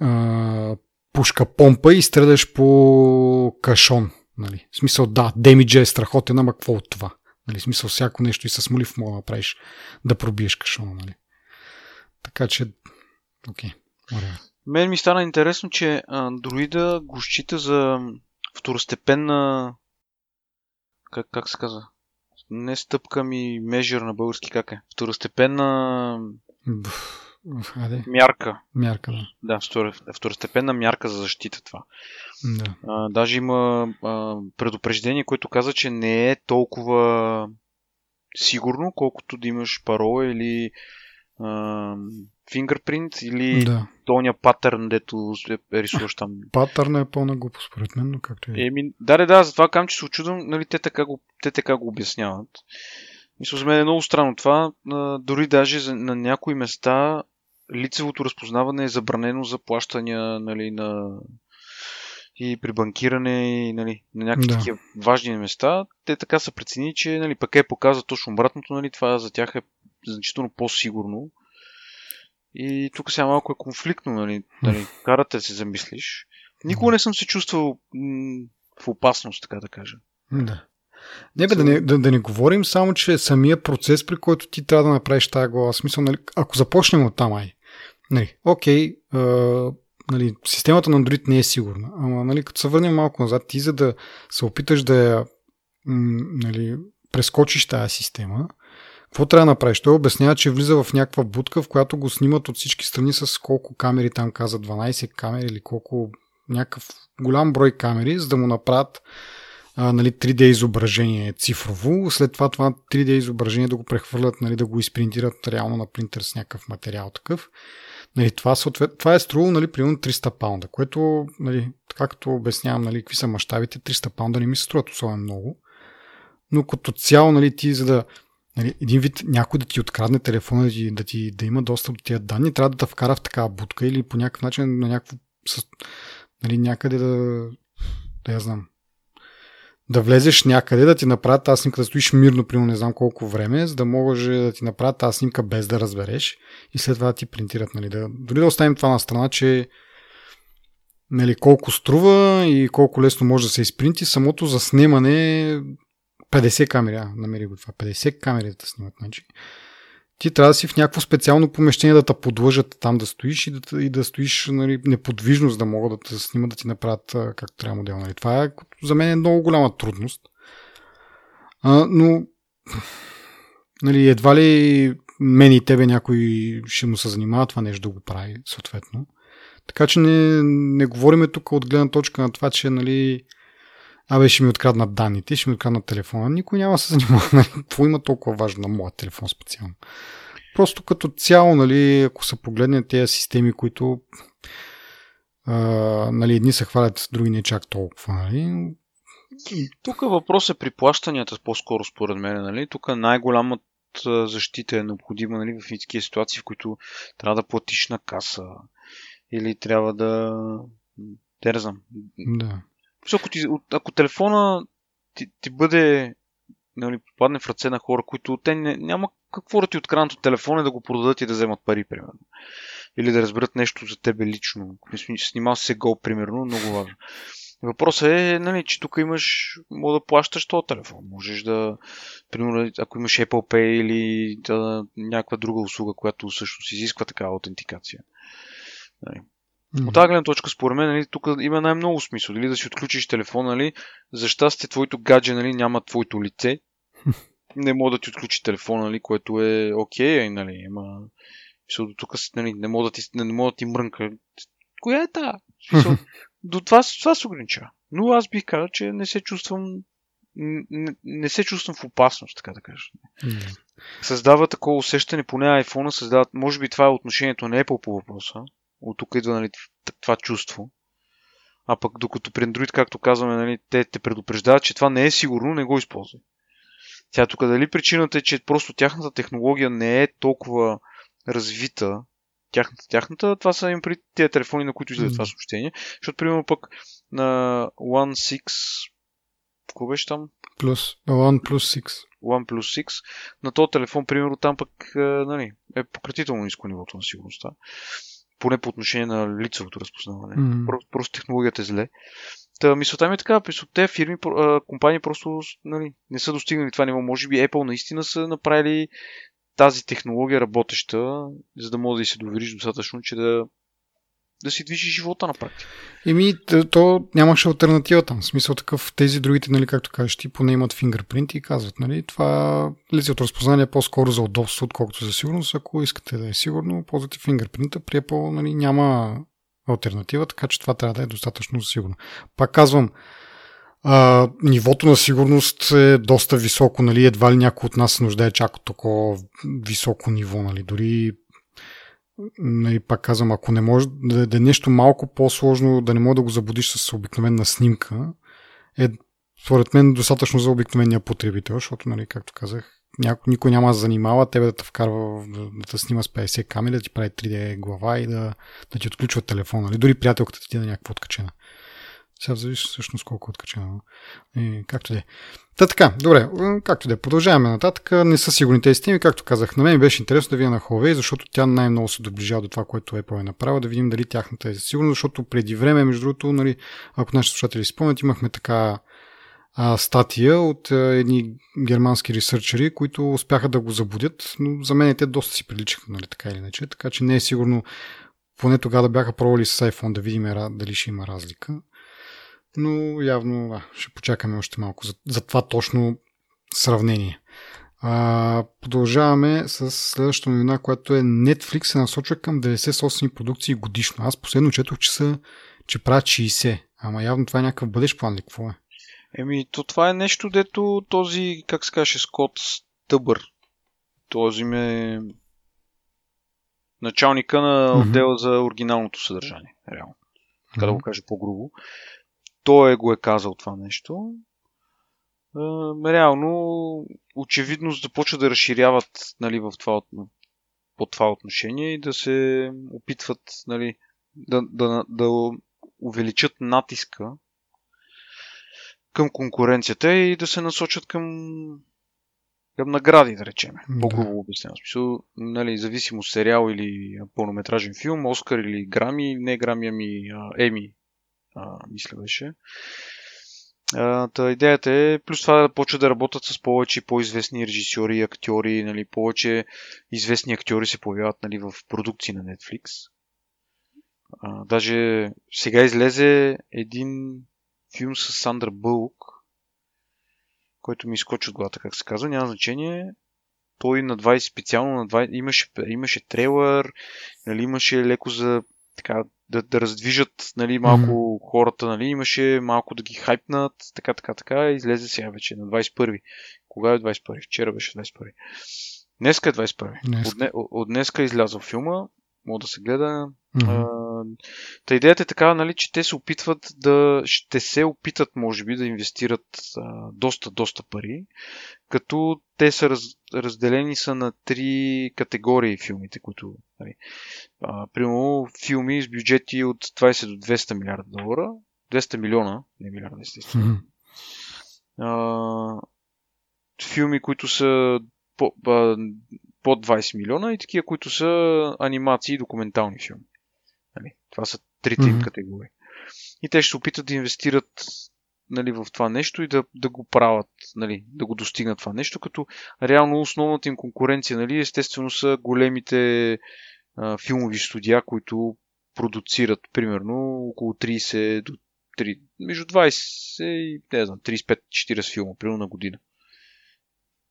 S1: а, пушка помпа и стреляш по кашон. Нали? В смисъл, да, демиджа е страхотен, ама какво от това? Нали? В смисъл, всяко нещо и с молив мога да направиш да пробиеш кашона. Нали? Така че, окей. Okay.
S2: Мен ми стана интересно, че андроида го счита за второстепенна как, как се казва? не стъпка ми межер на български как е? Второстепенна...
S1: Аде,
S2: Мярка.
S1: мярка, да.
S2: Да, второстепенна мярка за защита това.
S1: да.
S2: А, даже има а, предупреждение, което каза, че не е толкова сигурно, колкото да имаш парола или фингърпринт или
S1: да.
S2: тония патърн, дето е- рисуваш там.
S1: Патърна е пълна глупост, според мен, но както е.
S2: Еми, да, да, да, затова казвам, че се очудвам, нали, те така го, те така го обясняват. Мисля, за мен е много странно това. Дори даже за- на някои места лицевото разпознаване е забранено за плащания нали, на и при банкиране и нали, на някакви
S1: Да.
S2: такива важни места. Те така са преценили, че нали, пък е показва точно обратното, нали, това за тях е значително по-сигурно. И тук сега малко е конфликтно, нали, нали, карате да се замислиш. Никога не съм се чувствал м- в опасност, така да кажа.
S1: Да. Не бе, да не, да, да не говорим само, че самия процес, при който ти трябва да направиш тази глава, смисъл, нали, ако започнем от там, ай, нали, окей, а, нали, системата на Android не е сигурна, ама нали, като се върнем малко назад, ти за да се опиташ да я нали, прескочиш тази система, какво трябва да направиш? Той обяснява, че влиза в някаква будка, в която го снимат от всички страни с колко камери, там каза 12 камери или колко някакъв голям брой камери, за да му направят а, нали, 3D изображение цифрово, след това това 3D изображение да го прехвърлят, нали, да го изпринтират реално на принтер с някакъв материал такъв. Нали, това, съответ, това е струвало нали, примерно 300 паунда, което, нали, както обяснявам, нали, какви са мащабите, 300 паунда не ми се струват особено много. Но като цяло, нали, ти за да нали, един вид някой да ти открадне телефона, да, да, ти, да има достъп до тия данни, трябва да те вкара в такава будка или по някакъв начин на някакво, нали, някъде да, да я знам, да влезеш някъде, да ти направят тази снимка, да стоиш мирно, примерно не знам колко време, за да може да ти направят тази снимка без да разбереш и след това да ти принтират. Нали, да, дори да оставим това на страна, че нали, колко струва и колко лесно може да се изпринти, самото заснемане 50 камери, а, намери го това, 50 камери да снимат. Значи. Ти трябва да си в някакво специално помещение да те подлъжат там да стоиш и да, и да стоиш нали, неподвижно, за да могат да те снимат, да ти направят както трябва модел. Нали. Това е за мен е много голяма трудност. А, но нали, едва ли мен и тебе някой ще му се занимава това нещо да го прави, съответно. Така че не, не говориме тук от гледна точка на това, че нали, абе ще ми откраднат данните, ще ми откраднат телефона. Никой няма да се занимава. [LAUGHS] Нали? Какво има толкова важно на моят телефон специално? Просто като цяло, нали, ако се погледне тези системи, които а, нали, едни се хвалят, други не чак толкова. Нали?
S2: Тук въпросът е при плащанията по-скоро според мен. Нали? Тук най-голямата защита е необходима нали, в такива ситуации, в които трябва да платиш на каса или трябва да... Те не знам.
S1: Да.
S2: Ако, ти, ако телефона ти, ти бъде нали, попадне в ръце на хора, които те не, няма какво да ти откранат от телефона да го продадат и да вземат пари, примерно. Или да разберат нещо за тебе лично. Снимал се гол, примерно, много важно. Въпросът е, нали, че тук имаш, мога да плащаш този телефон. Можеш да, примерно, ако имаш Apple Pay или да, някаква друга услуга, която всъщност изисква такава аутентикация. Нали. От тази гледна точка, според мен, нали, тук има най-много смисъл. Дали да си отключиш телефона, нали, за щастие твоето гадже нали, няма твоето лице. Не мога да ти отключи телефона, нали, което е окей, okay, нали, ама... До тук нали, не мога да ти, не, не мога да ти мрънка. Коя е та? Смисъл, [LAUGHS] до това, това се ограничава. Но аз бих казал, че не се чувствам не, не се чувствам в опасност, така да кажа.
S1: Mm.
S2: Създава такова усещане, поне iPhone създават, може би това е отношението на Apple по въпроса, от тук идва нали, това чувство. А пък докато при Android, както казваме, нали, те те предупреждават, че това не е сигурно, не го използвай. Тя тук дали причината е, че просто тяхната технология не е толкова развита, тяхната, тяхната, това са им при тези телефони, на които излезе mm. това съобщение, защото, примерно, пък на One 6 какво беше там?
S1: Плюс, One plus 6.
S2: OnePlus 6. На този телефон, примерно, там пък нали, е пократително ниско нивото на сигурността поне по отношение на лицевото разпознаване.
S1: Mm.
S2: Просто, просто технологията е зле. Та, мисълта ми е така, те фирми, компании просто нали, не са достигнали това ниво. Може би Apple наистина са направили тази технология работеща, за да може да и се довериш достатъчно, че да, да си движи живота на практика.
S1: Еми, то нямаше альтернатива там. В смисъл такъв, тези другите, нали, както кажеш, ти поне имат фингърпринт и казват, нали, това лицето разпознание по-скоро за удобство, отколкото за сигурност. Ако искате да е сигурно, ползвате фингърпринта, при Apple нали, няма альтернатива, така че това трябва да е достатъчно сигурно. Пак казвам, а, нивото на сигурност е доста високо, нали, едва ли някой от нас се нуждае чак от такова високо ниво, нали, дори нали, пак казвам, ако не може да, да е нещо малко по-сложно, да не може да го забудиш с обикновена снимка, е според мен достатъчно за обикновения потребител, защото, нали, както казах, някой, никой няма да занимава тебе да те вкарва да, да те снима с 50 камери, да ти прави 3D глава и да, да ти отключва телефона. Нали? Дори приятелката ти е някаква откачена. Сега зависи всъщност колко откачено. И, както да е. Та така, добре, както да е. Продължаваме нататък. Не са сигурни тези системи. Както казах, на мен беше интересно да видя на Huawei, защото тя най-много се доближава до това, което Apple е направила, да видим дали тяхната е сигурна, защото преди време, между другото, нали, ако нашите слушатели спомнят, имахме така а, статия от а, едни германски ресърчери, които успяха да го забудят, но за мен те доста си приличаха, нали, така или иначе, така че не е сигурно поне тогава да бяха пробвали с iPhone да видим дали ще има разлика но явно а, ще почакаме още малко за, за това точно сравнение. А, продължаваме с следващата новина, която е Netflix се насочва към 90 собствени продукции годишно. Аз последно четох, че, са, че правят 60. Ама явно това е някакъв бъдещ план ли? Какво е?
S2: Еми, то това е нещо, дето този, как се каже, Скот Стъбър. Този ме началника на отдела mm-hmm. за оригиналното съдържание. Реално. Така mm-hmm. да го кажа по-грубо той е го е казал това нещо. реално, очевидно започва да разширяват нали, в това, по това отношение и да се опитват нали, да, да, да увеличат натиска към конкуренцията и да се насочат към, към награди, да речем. По-грубо обяснено. Смисъл, нали, зависимо сериал или пълнометражен филм, Оскар или Грами, не Грами, ами Еми а, мисля беше. А, та идеята е, плюс това да почват да работят с повече по-известни режисьори актьори, нали, повече известни актьори се появяват нали, в продукции на Netflix. А, даже сега излезе един филм с Сандра Бълк, който ми изкочи от главата, как се казва, няма значение. Той на 20 специално на 20, имаше, имаше трейлър, нали, имаше леко за така, да, да раздвижат нали, малко mm-hmm. хората, нали, имаше малко да ги хайпнат, така, така, така, излезе сега вече на 21. Кога е 21? Вчера беше 21. Днеска е 21. Днес. От, от днеска е излязъл филма, мога да се гледа. Mm-hmm. Та идеята е така, нали, че те се опитват да, ще се опитат, може би, да инвестират а, доста, доста пари, като те са раз, разделени са на три категории филмите, които, нали, а, примерно, филми с бюджети от 20 до 200 милиарда долара, 200 милиона, не милиарда, естествено. Mm-hmm. А, филми, които са по, а, под 20 милиона и такива, които са анимации и документални филми. Това са трите mm-hmm. им категории. И те ще се опитат да инвестират нали, в това нещо и да, да го правят, нали, да го достигнат това нещо, като реално основната им конкуренция, нали, естествено са големите а, филмови студия, които продуцират примерно около 30 до 3, между 20 и не знам, 35-40 филма, примерно на година.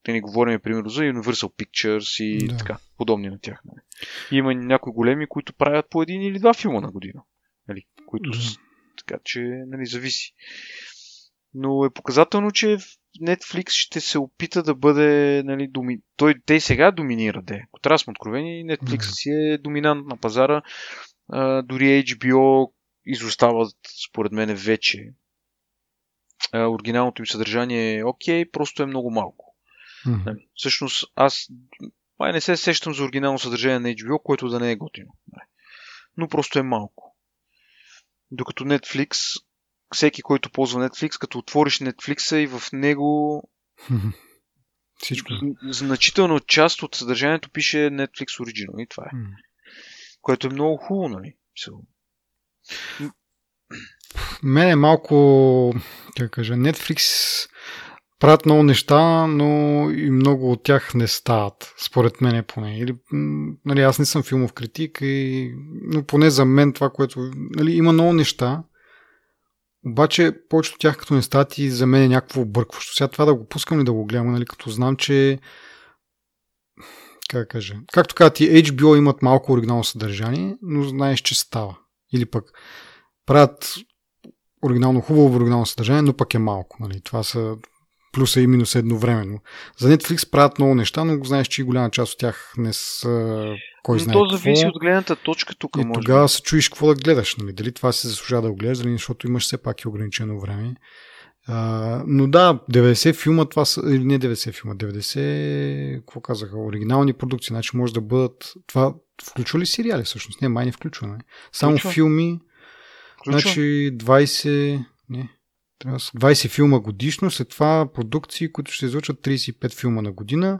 S2: Те ни говорим, примерно, за Universal Pictures и да. така, подобни на тях. Нали. И има някои големи, които правят по един или два филма на година. Нали, които да. така че, нали, зависи. Но е показателно, че Netflix ще се опита да бъде, нали, доми... той, те сега доминира, де. Ако трябва да сме откровени, Netflix да. си е доминант на пазара. А, дори HBO изостават, според мен, вече. А, оригиналното им съдържание е окей, просто е много малко. Mm-hmm. Всъщност, аз май не се сещам за оригинално съдържание на HBO, което да не е готино. Но просто е малко. Докато Netflix, всеки, който ползва Netflix, като отвориш Netflix и в него [LAUGHS]
S1: Всичко.
S2: Значителна част от съдържанието пише Netflix Original и това е. Mm. Което е много хубаво, нали?
S1: Мен е малко, как кажа, Netflix правят много неща, но и много от тях не стават, според мен поне. Или, нали, аз не съм филмов критик, и, но поне за мен това, което... Нали, има много неща, обаче повечето тях като не стават и за мен е някакво объркващо. Сега това да го пускам ли да го гледам, нали, като знам, че как кажа, както казват и HBO имат малко оригинално съдържание, но знаеш, че става. Или пък правят оригинално хубаво оригинално съдържание, но пък е малко. Нали? Това са плюса и минуса едновременно. За Netflix правят много неща, но знаеш, че и голяма част от тях не са кой знае
S2: То зависи от гледната точка тук.
S1: И може тогава се чуеш какво да гледаш. Нали? Дали това се заслужава да го гледаш, дали, защото имаш все пак и ограничено време. А, но да, 90 филма, това са, или не 90 филма, 90, какво казаха, оригинални продукции, значи може да бъдат, това включва ли сериали всъщност? Не, май не включва, не. Само включва. филми, включва. значи 20, не, 20 филма годишно, след това продукции, които ще излучат 35 филма на година,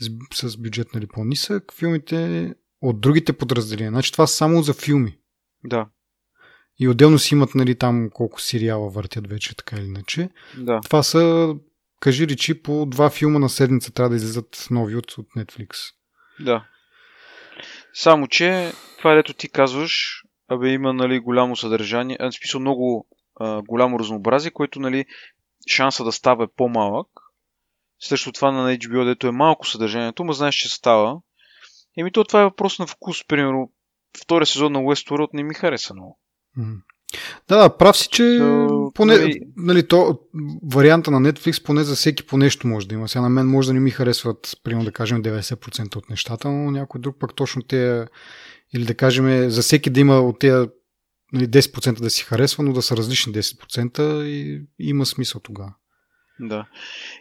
S1: с, с бюджет нали по-нисък, филмите от другите подразделения. Значи това само за филми.
S2: Да.
S1: И отделно си имат нали, там колко сериала въртят вече, така или иначе.
S2: Да.
S1: Това са, кажи речи, по два филма на седмица трябва да излизат нови от, от Netflix.
S2: Да. Само, че това, дето ти казваш, абе има нали, голямо съдържание, в смисъл много а, голямо разнообразие, което нали, шанса да става е по-малък. Също това на HBO, дето е малко съдържанието, но знаеш, че става. Еми то това е въпрос на вкус. Примерно, втория сезон на Westworld не ми хареса много.
S1: Да, да, прав си, че so, поне, нали... нали, то, варианта на Netflix поне за всеки по нещо може да има. Сега на мен може да не ми харесват, примерно да кажем 90% от нещата, но някой друг пък точно те или да кажем за всеки да има от тези нали, 10% да си харесва, но да са различни 10% и, и има смисъл тогава.
S2: Да.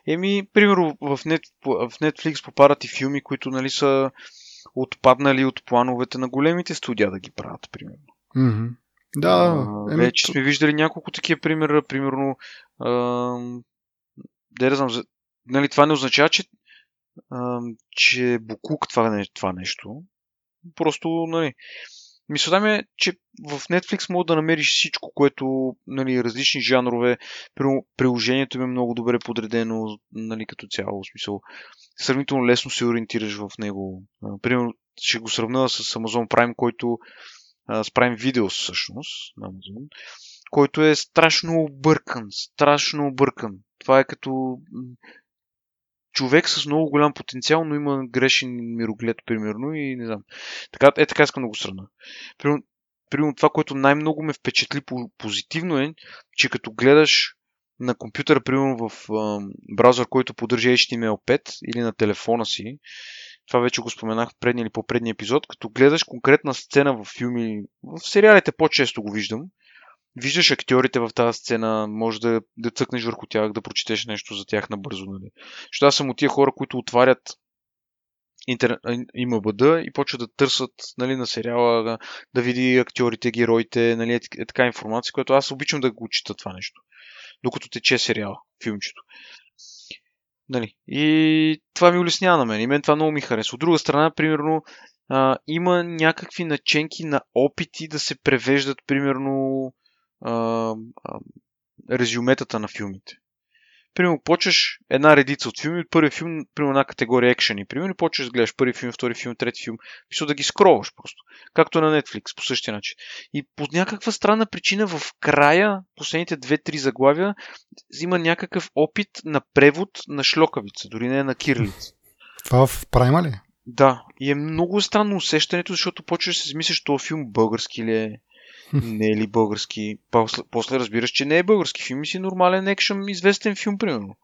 S2: Еми, примерно в, Net, в Netflix попадат и филми, които нали, са отпаднали от плановете на големите студия да ги правят, примерно.
S1: Mm-hmm. Да,
S2: а, еми, вече сме виждали няколко такива примера, примерно а, да знам, нали, това не означава, че, а, че буклук това, това нещо. Просто, нали, Мисълта ми е, че в Netflix мога да намериш всичко, което, нали, различни жанрове, приложението ми е много добре подредено, нали, като цяло, в смисъл, сравнително лесно се ориентираш в него. Примерно, ще го сравня с Amazon Prime, който с Prime Video всъщност на Amazon, който е страшно объркан, страшно объркан. Това е като човек с много голям потенциал, но има грешен мироглед, примерно, и не знам. Така, е, така искам да го сравна. Примерно, примерно това, което най-много ме впечатли позитивно е, че като гледаш на компютъра, примерно в а, браузър, който поддържа HTML5 или на телефона си, това вече го споменах в предния или по-предния епизод, като гледаш конкретна сцена в филми, в сериалите по-често го виждам, виждаш актьорите в тази сцена, може да, да цъкнеш върху тях, да прочетеш нещо за тях набързо. Нали. Защото аз съм от тия хора, които отварят интер... ИМБД и почват да търсят нали, на сериала, да, да види актьорите, героите, нали, е, е така информация, която аз обичам да го чита това нещо. Докато тече сериала, филмчето. Нали. И това ми улеснява на мен. И мен това много ми харесва. От друга страна, примерно, а, има някакви наченки на опити да се превеждат, примерно, а, а, резюметата на филмите. Примерно, почваш една редица от филми, от първи филм, примерно една категория екшени, примерно, почваш да гледаш първи филм, втори филм, трети филм, мисля да ги скроваш просто. Както на Netflix, по същия начин. И по някаква странна причина в края, последните две-три заглавия, има някакъв опит на превод на шлокавица, дори не на кирлица.
S1: Това в прайма ли?
S2: Да, и е много странно усещането, защото почваш да си мислиш, този филм български ли е, не е ли български. После, после разбираш, че не е български филм и си нормален екшън, известен филм, примерно.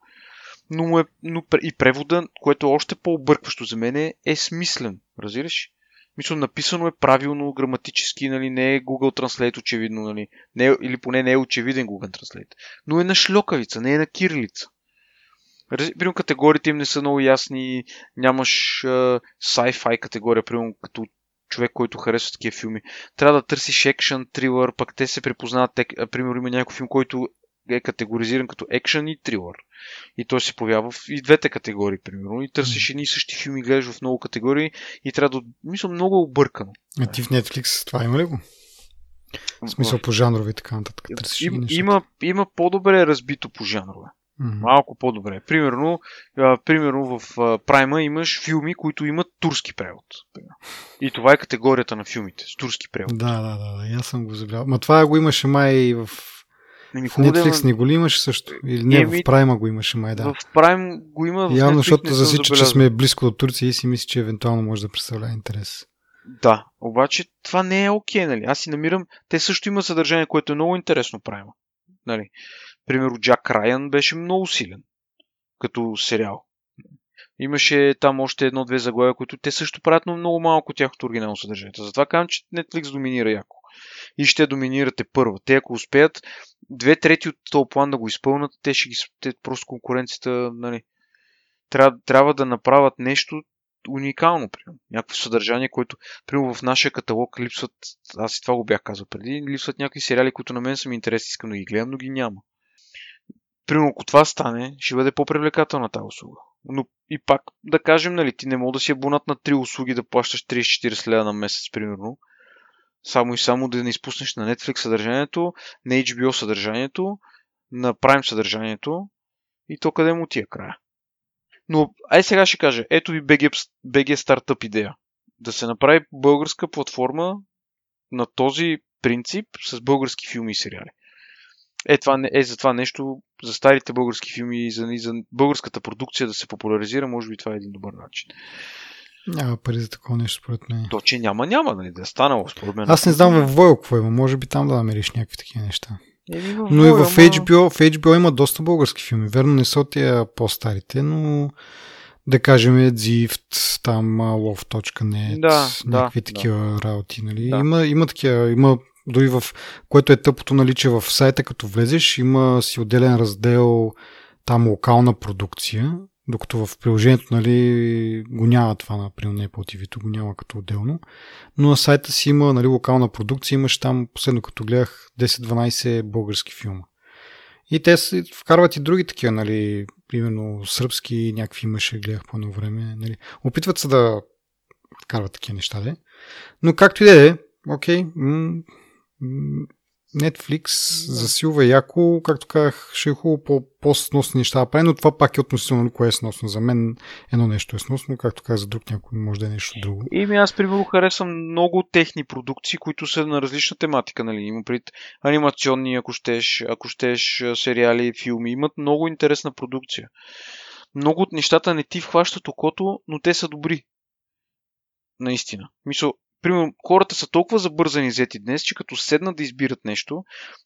S2: Но, е, но и превода, което е още по-объркващо за мен, е, е смислен. Разбираш? Мисля, написано е правилно, граматически, нали, не е Google Translate очевидно, нали, не е, или поне не е очевиден Google Translate. Но е на шлокавица, не е на кирилица. Примерно категориите им не са много ясни, нямаш uh, sci-fi категория, примерно като човек, който харесва такива филми. Трябва да търсиш екшен, трилър, пък те се препознават. Примерно има някой филм, който е категоризиран като екшен и трилър. И той се появява в и двете категории, примерно. И търсиш едни и същи филми, гледаш в много категории и трябва да... Мисля, много объркано.
S1: А ти в Netflix това има ли го? В смисъл по жанрове и така нататък.
S2: Търсиш им, има, има по-добре разбито по жанрове. Малко по-добре. Примерно, а, примерно в а, имаш филми, които имат турски превод. И това е категорията на филмите. С турски превод.
S1: Да, да, да, да. Аз съм го забравил. Ма това го имаше май и в,
S2: Еми, да
S1: Netflix
S2: има-
S1: не го ли имаше също? Или не,
S2: Еми,
S1: в Прайма го имаше май, да.
S2: В Прайм го има. В
S1: Явно,
S2: Netflix
S1: защото засича, че сме близко до Турция и си мисли, че евентуално може да представлява интерес.
S2: Да, обаче това не е окей, нали? Аз си намирам, те също имат съдържание, което е много интересно правим. Нали? Примерно Джак Райан беше много силен като сериал. Имаше там още едно-две заглавия, които те също правят, но много малко от тяхното оригинално съдържание. Затова казвам, че Netflix доминира яко. И ще доминирате първа. Те ако успеят две трети от този план да го изпълнят, те ще ги... Те просто конкуренцията, нали, трябва, трябва да направят нещо уникално, примерно. Някакво съдържание, което, примерно в нашия каталог липсват, аз и това го бях казал преди, липсват някакви сериали, които на мен са ми интересни, искам да ги гледам, но ги няма. Примерно, ако това стане, ще бъде по-привлекателна тази услуга. Но и пак, да кажем, нали, ти не мога да си абонат на три услуги да плащаш 30-40 лева на месец, примерно. Само и само да не изпуснеш на Netflix съдържанието, на HBO съдържанието, на Prime съдържанието и то къде му ти е края. Но, ай сега ще кажа, ето ви BG, BG стартъп идея. Да се направи българска платформа на този принцип с български филми и сериали. Е, това, е за това нещо, за старите български филми и за, и за българската продукция да се популяризира, може би това е един добър начин.
S1: Няма пари за такова нещо, според мен.
S2: То, че няма, няма, нали, да е станало, според мен.
S1: Аз не знам в Войл какво има. Може би там да намериш някакви такива неща.
S2: В
S1: Но и в HBO, в HBO има доста български филми. Верно, не са от тия по-старите, но да кажем Zift, там Love.net,
S2: Да, да,
S1: някакви
S2: да.
S1: такива работи. Нали?
S2: Да.
S1: Има, има такива, има дори в, което е тъпото, нали, че в сайта като влезеш, има си отделен раздел там локална продукция, докато в приложението нали, го няма това, например, на Apple TV, го няма като отделно. Но на сайта си има нали, локална продукция, имаш там, последно като гледах, 10-12 български филма. И те вкарват и други такива, нали, примерно сръбски, някакви имаше, гледах по едно време. Нали. Опитват се да вкарват такива неща, де. Но както и да е, окей, м- Netflix засилва яко, както казах, ще е хубаво по, по-сносни неща да прави, но това пак е относително кое е сносно. За мен едно нещо е сносно, както казах, за друг някой може да е нещо друго.
S2: Ими аз, примерно, харесвам много техни продукции, които са на различна тематика, нали? Има пред анимационни, ако щеш, ако щеш, сериали, филми. Имат много интересна продукция. Много от нещата не ти хващат окото, но те са добри. Наистина. Мисъл, примерно, хората са толкова забързани взети днес, че като седнат да избират нещо,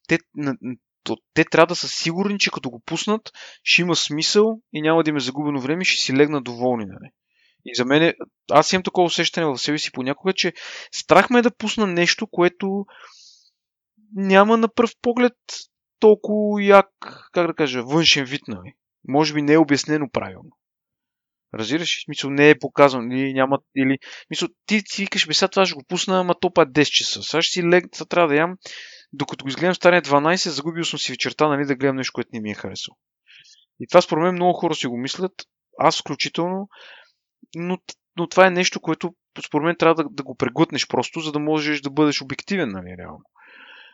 S2: те, на- то- те трябва да са сигурни, че като го пуснат, ще има смисъл и няма да им е загубено време, ще си легнат доволни. Нали? И за мен, е- аз имам такова усещане в себе си понякога, че страх ме е да пусна нещо, което няма на пръв поглед толкова як, как да кажа, външен вид, нали? Може би не е обяснено правилно. Разбираш? Смисъл не е показано или няма, или... Мисъл, ти си викаш, бе, сега това ще го пусна, ама то па е 10 часа. Сега ще си лег, сега трябва да ям, докато го изгледам стане 12, загубил съм си вечерта, нали, да гледам нещо, което не ми е харесало. И това според мен много хора си го мислят, аз включително, но, но това е нещо, което според мен трябва да, да го преглътнеш просто, за да можеш да бъдеш обективен, нали, реално.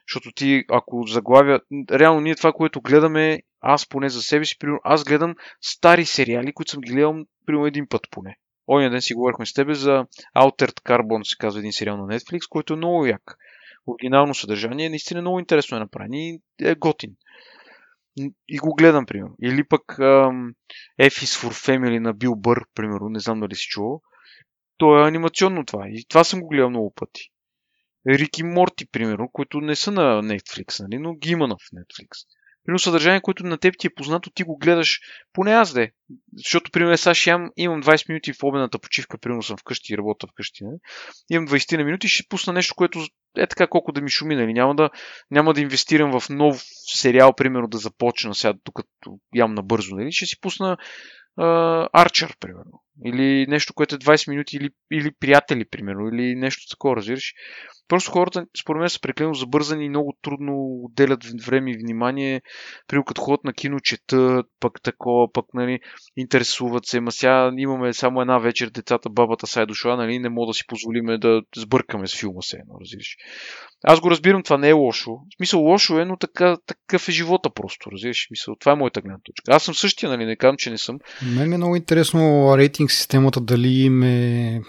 S2: Защото ти, ако заглавя... Реално ние това, което гледаме, аз поне за себе си, примерно, аз гледам стари сериали, които съм ги гледал примерно един път поне. Оня ден си говорихме с тебе за Altered Carbon, се казва един сериал на Netflix, който е много як. Оригинално съдържание, наистина много интересно е направен и е готин. И го гледам, примерно. Или пък um, F is for Family на Бил Бър, примерно, не знам дали си чувал. То е анимационно това. И това съм го гледал много пъти. Рик и Морти, примерно, които не са на Netflix, нали, но ги има в Netflix. Примерно съдържание, което на теб ти е познато, ти го гледаш, поне аз де. Защото, примерно, сега ще имам, имам 20 минути в обедната почивка, примерно съм вкъщи и работя вкъщи. Не? Имам 20 на минути и ще пусна нещо, което е така колко да ми шуми. Нали? Няма, да, няма да инвестирам в нов сериал, примерно да започна сега, докато ям набързо. Нали? Ще си пусна Арчер, примерно. Или нещо, което е 20 минути, или, или приятели, примерно, или нещо такова, разбираш. Просто хората, според мен, са прекалено забързани и много трудно отделят време и внимание. При като ходят на кино, четат, пък такова, пък нали, интересуват се. Ма сега имаме само една вечер, децата, бабата са е дошла, нали, не мога да си позволиме да сбъркаме с филма се едно, разбираш. Аз го разбирам, това не е лошо. В смисъл, лошо е, но така, такъв е живота просто, разбираш. Мисъл, това е моята гледна точка. Аз съм същия, нали, не казвам, че не съм.
S1: Мен е много интересно рейтинг системата, дали им е...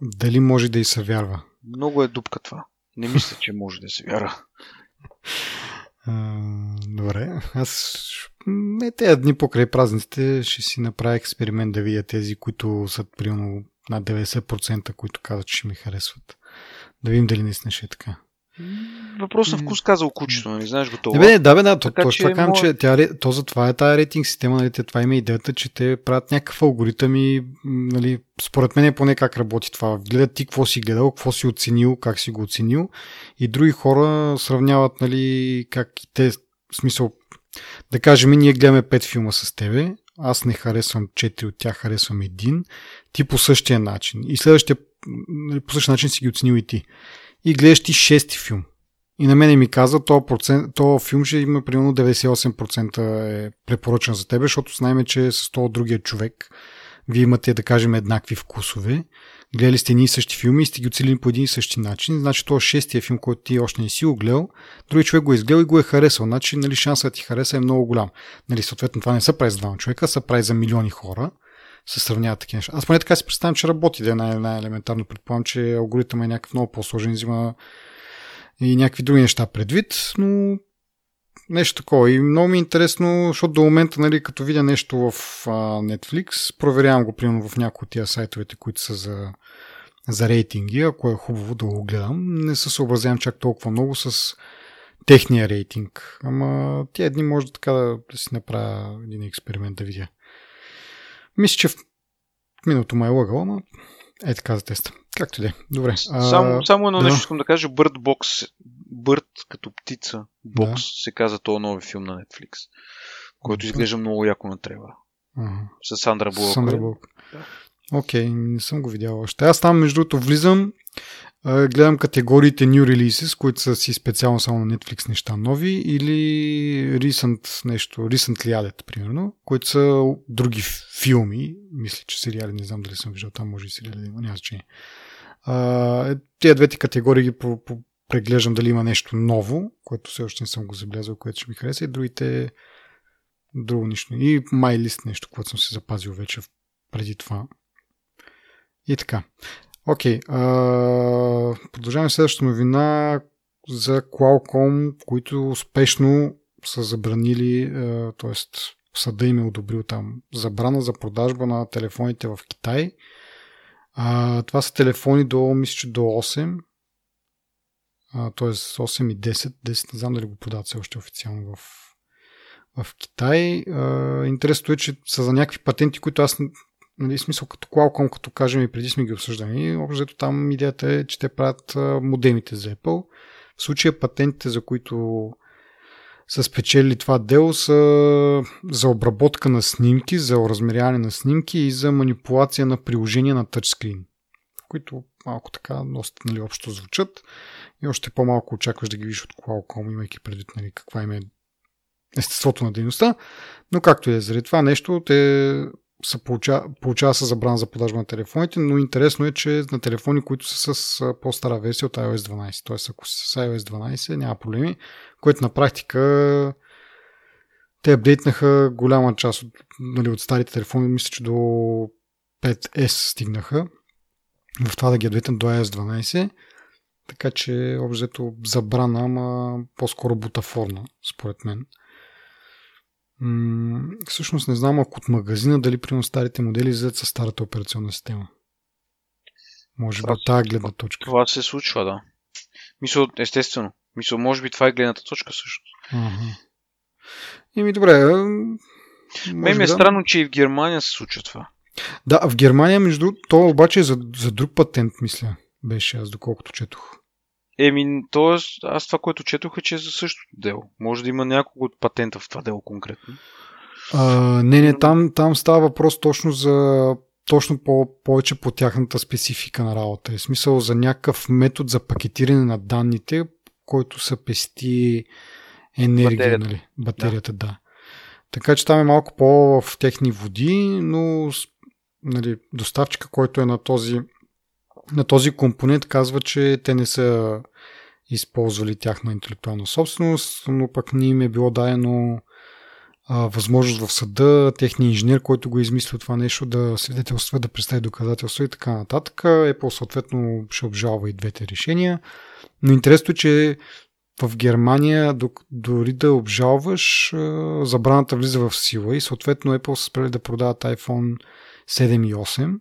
S1: дали може да и се вярва.
S2: Много е дупка това. Не мисля, че може да се вяра.
S1: добре. Аз не тези дни покрай празниците ще си направя експеримент да видя тези, които са примерно над 90%, които казват, че ми харесват. Да видим дали наистина ще е така.
S2: Въпрос на вкус казал кучето, нали? Знаеш го това.
S1: Не, бе, да, бе, да. То, че, това мога... че тя, то за това е тази рейтинг система, нали? Това има идеята, че те правят някакъв алгоритъм и, нали, според мен е поне как работи това. Гледат ти какво си гледал, какво си оценил, как си го оценил и други хора сравняват, нали, как и те, в смисъл, да кажем, ние гледаме пет филма с тебе, аз не харесвам 4 от тях, харесвам един, ти по същия начин. И следващия, нали, по същия начин си ги оценил и ти и гледаш ти шести филм. И на мене ми каза, то, процент, то филм ще има примерно 98% е препоръчан за тебе, защото знаем, че с този другия човек вие имате, да кажем, еднакви вкусове. Гледали сте ни същи филми и сте ги оцелили по един и същи начин. Значи това шестия филм, който ти още не си го гледал, други човек го е изгледал и го е харесал. Значи нали, шансът да ти хареса е много голям. Нали, съответно това не се прави за двама човека, се прави за милиони хора се сравняват такива неща. Аз поне така си представям, че работи да е най- най-елементарно. Предполагам, че алгоритъм е някакъв много по-сложен, взима и някакви други неща предвид, но нещо такова. И много ми е интересно, защото до момента, нали, като видя нещо в а, Netflix, проверявам го, примерно, в някои от тия сайтовете, които са за, за рейтинги, ако е хубаво да го гледам. Не се съобразявам чак толкова много с техния рейтинг. Ама тия дни може така да, си направя един експеримент да видя. Мисля, че в миналото ме е лъгал, ама е така за теста. Както и да е. Добре.
S2: Само, само едно да. нещо искам да кажа. Bird Box, Bird като птица, Box да. се каза този нови филм на Netflix, който изглежда много яко на трева. Ага. С Сандра Булък.
S1: Сандра Булък. Да. Окей, не съм го видял още. Аз там, между другото, влизам гледам категориите New Releases, които са си специално само на Netflix неща нови, или recent нещо, recently added, примерно, които са други филми. Мисля, че сериали, не знам дали съм виждал там, може и сериали да има, няма значение. Uh, тия двете категории ги по, по, преглеждам дали има нещо ново, което все още не съм го забелязал, което ще ми хареса, и другите друго нищо. И MyList нещо, което съм си запазил вече преди това. И така. Окей. Okay, продължаваме следващата новина за Qualcomm, които успешно са забранили, т.е. съда им е одобрил там забрана за продажба на телефоните в Китай. А, това са телефони до, мисля, че до 8, т.е. 8 и 10. 10 не знам дали го продават все още официално в, в Китай. Интересното е, че са за някакви патенти, които аз нали, смисъл като Qualcomm, като кажем и преди сме ги обсъждали, общо там идеята е, че те правят модемите за Apple. В случая патентите, за които са спечели това дело са за обработка на снимки, за размеряване на снимки и за манипулация на приложения на тъчскрин, които малко така доста нали, общо звучат и още по-малко очакваш да ги видиш от Qualcomm, имайки предвид нали, каква им е естеството на дейността. Но както и е заради това нещо, те се получава, получава се забрана за продажба на телефоните, но интересно е, че на телефони, които са с по-стара версия от iOS 12, т.е. ако са с iOS 12 няма проблеми, което на практика те апдейтнаха голяма част от, нали, от старите телефони, мисля, че до 5S стигнаха в това да ги апдейтнат до iOS 12, така че обзето забрана, ама по-скоро бутафорна, според мен. М- всъщност не знам ако от магазина дали при старите модели излизат с старата операционна система. Може би тази гледна точка.
S2: Това се случва, да. Мисля, естествено. Мисля, може би това е гледната точка също.
S1: Ага. Ими добре.
S2: Ме ми е да... странно, че и в Германия се случва това.
S1: Да, в Германия, между то обаче е за, за друг патент, мисля, беше аз, доколкото четох.
S2: Еми, т.е. аз това, което четох е, че е за същото дело. Може да има няколко от патента в това дело конкретно.
S1: А, не, не, там, там става въпрос точно за точно по, повече по тяхната специфика на работа. Е смисъл за някакъв метод за пакетиране на данните, който са пести енергия, батерията, нали? батерията да. да. Така че там е малко по в техни води, но нали, доставчика, който е на този, на този компонент, казва, че те не са използвали тяхна интелектуална собственост, но пък ни им е било дадено а, възможност в съда, техния инженер, който го е измислил това нещо, да свидетелства, да представи доказателства и така нататък. Apple съответно ще обжалва и двете решения. Но интересно е, че в Германия, дори да обжалваш, забраната влиза в сила и съответно Apple са спрели да продават iPhone 7 и 8.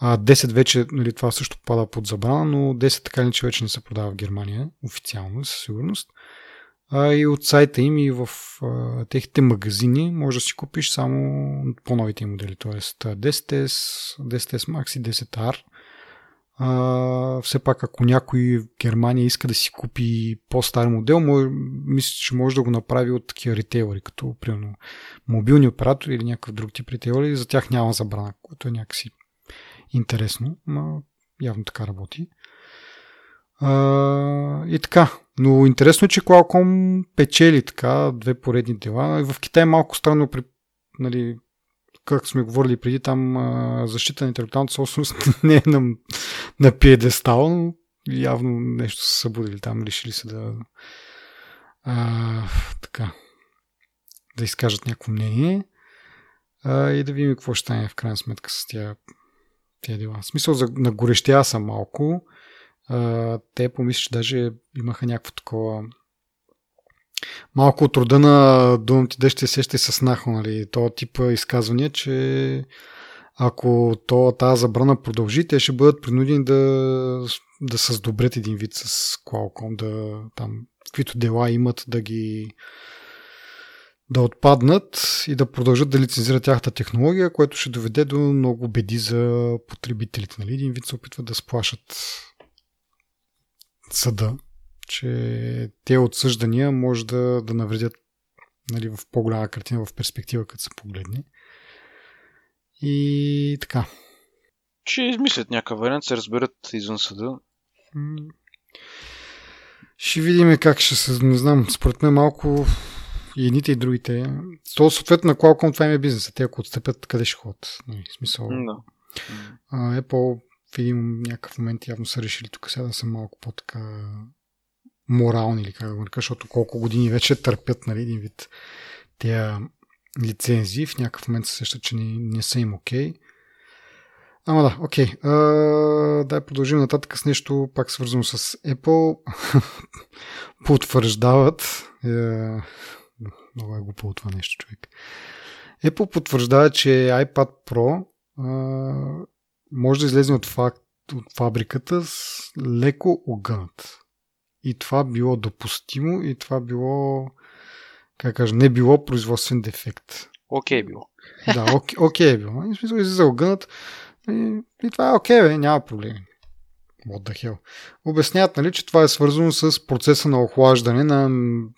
S1: А 10 вече, нали, това също пада под забрана, но 10 така ли, че вече не се продава в Германия, официално, със сигурност. А и от сайта им и в а, техните магазини може да си купиш само по-новите модели, т.е. 10S, 10S Max и 10R а, все пак, ако някой в Германия иска да си купи по-стар модел, може, мисля, че може да го направи от такива ритейлери, като примерно мобилни оператори или някакъв друг тип ритейлери. За тях няма забрана, което е някакси интересно, но явно така работи. А, и така. Но интересно е, че Qualcomm печели така две поредни дела. В Китай е малко странно при нали, както сме говорили преди, там а, защита на интелектуалната собственост [LAUGHS] не е на, на пиедестал, но явно нещо са събудили там, решили се да а, така да изкажат някакво мнение а, и да видим какво ще стане в крайна сметка с тия, тия дела. В смисъл, за, на горещя са малко. А, те помислят, че даже имаха някакво такова малко от рода на думата да ще сеща с нахо, нали, то типа изказвания, че ако то, тази забрана продължи, те ще бъдат принудени да, да се сдобрят един вид с Qualcomm, да там, каквито дела имат, да ги да отпаднат и да продължат да лицензират тяхната технология, което ще доведе до много беди за потребителите. Нали? Един вид се опитват да сплашат съда че те отсъждания може да, да навредят нали, в по-голяма картина, в перспектива, като се погледне. И така.
S2: Ще измислят някакъв вариант, се разберат извън съда.
S1: Ще видим как ще се... Не знам, според мен малко и едните и другите. То съответно на Qualcomm това им е бизнеса. Те ако отстъпят, къде ще ходят? Нали, смисъл. Да. Apple в един някакъв момент явно са решили тук сега да са малко по-така морални, или как да го нарека, защото колко години вече търпят, нали, един вид тези лицензии, в някакъв момент се сещат, че не, не са им окей. Okay. Ама да, окей. Okay. да продължим нататък с нещо пак свързано с Apple. [LAUGHS] Потвърждават. Е, много е глупо това нещо, човек. Apple потвърждава, че iPad Pro а, може да излезе от, факт, от фабриката с леко огънат и това било допустимо и това било, как кажа, не било производствен дефект.
S2: Окей okay, било.
S1: Да, окей, okay, е било. И смисъл, излиза огънат и, и това е окей, okay, бе, няма проблеми. What the hell. Обясняват, нали, че това е свързано с процеса на охлаждане на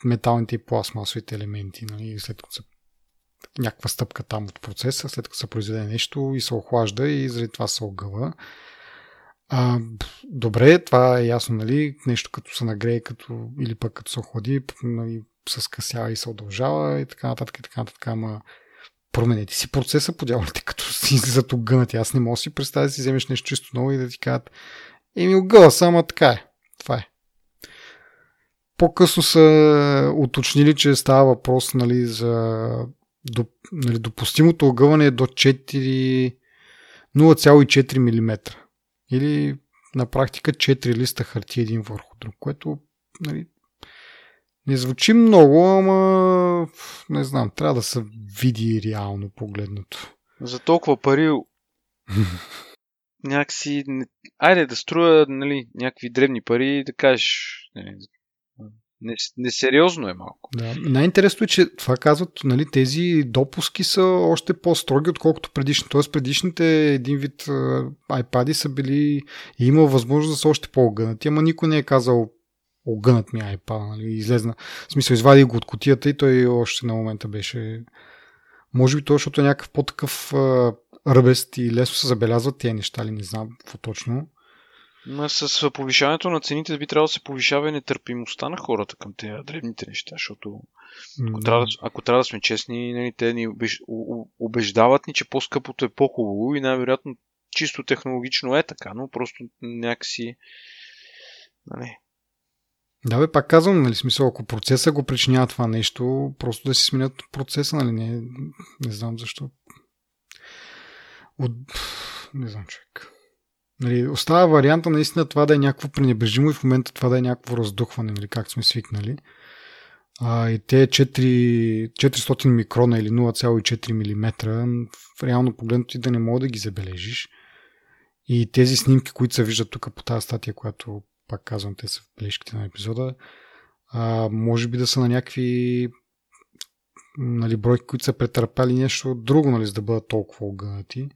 S1: металните и пластмасовите елементи. Нали, след като се някаква стъпка там от процеса, след като се произведе нещо и се охлажда и заради това се огъва. А, добре, това е ясно, нали? Нещо като се нагрее, като, или пък като се охлади, нали, се скъсява и се удължава и така нататък и така нататък, ама променете си процеса, подявате, [LAUGHS] като си излизат огънати. Аз не мога да си представя да си вземеш нещо чисто ново и да ти кажат еми огъла, само така е. Това е. По-късно са уточнили, че става въпрос нали, за до, нали, допустимото огъване е до 4 0,4 мм. Или на практика 4 листа хартия един върху друг, което нали, не звучи много, ама не знам, трябва да се види реално погледнато.
S2: За толкова пари [LAUGHS] някакси... Айде да струва нали, някакви древни пари да кажеш нали, Несериозно е малко.
S1: Да. Най-интересно е, че това казват, нали, тези допуски са още по-строги, отколкото предишни. Тоест предишните един вид iPad са били и имал възможност да са още по-огънати, ама никой не е казал огънат ми iPad, нали, излезна. В смисъл, извади го от котията и той още на момента беше може би то, защото е някакъв по-такъв ръбест и лесно се забелязват тези неща, ли не знам какво точно.
S2: Но с повишаването на цените би трябвало да се повишава и нетърпимостта на хората към тези древните неща, защото ако, трябва, да, ако трябва да сме честни, нали, те ни убеждават ни, че по-скъпото е по-хубаво и най-вероятно чисто технологично е така, но просто някакси нали,
S1: да, бе, пак казвам, нали, смисъл, ако процеса го причинява това нещо, просто да си сменят процеса, нали, не, не знам защо. От... Не знам, човек. Нали, остава варианта наистина това да е някакво пренебрежимо и в момента това да е някакво раздухване, нали, както сме свикнали. А, и те 4, 400 микрона или 0,4 мм, реално погледнато ти да не мога да ги забележиш. И тези снимки, които се виждат тук по тази статия, която пак казвам, те са в бележките на епизода, а, може би да са на някакви нали, бройки, които са претърпяли нещо друго, нали, за да бъдат толкова огънати.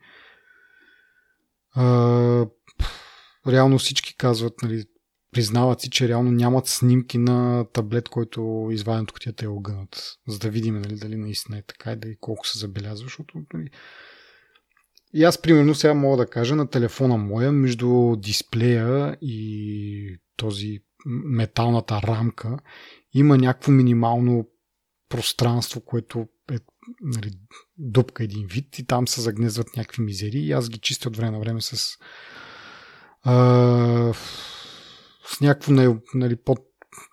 S1: Реално всички казват, нали, признават си, че реално нямат снимки на таблет, който изваден от кутията е огънат, за да видим нали, дали наистина е така и дали колко се забелязва, защото нали, и аз, примерно, сега мога да кажа на телефона моя, между дисплея и този металната рамка, има някакво минимално пространство, което е нали, дупка един вид и там се загнезват някакви мизери и аз ги чистя от време на време с а, с някакво нали, под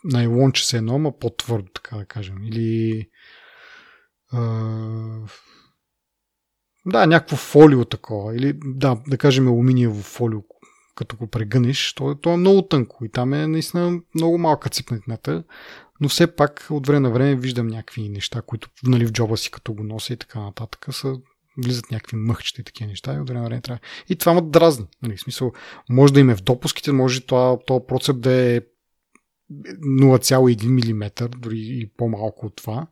S1: найлонче се едно, ама по-твърдо, така да кажем. Или а, да, някакво фолио такова. Или да, да кажем алуминиево фолио, като го прегънеш, то, то е много тънко и там е наистина много малка ципнатината, но все пак от време на време виждам някакви неща, които нали, в джоба си като го нося и така нататък са влизат някакви мъхчета и такива неща и от време на време трябва. И това ме дразни. Нали, в смисъл, може да им е в допуските, може това, това процеп да е 0,1 мм, дори и по-малко от това.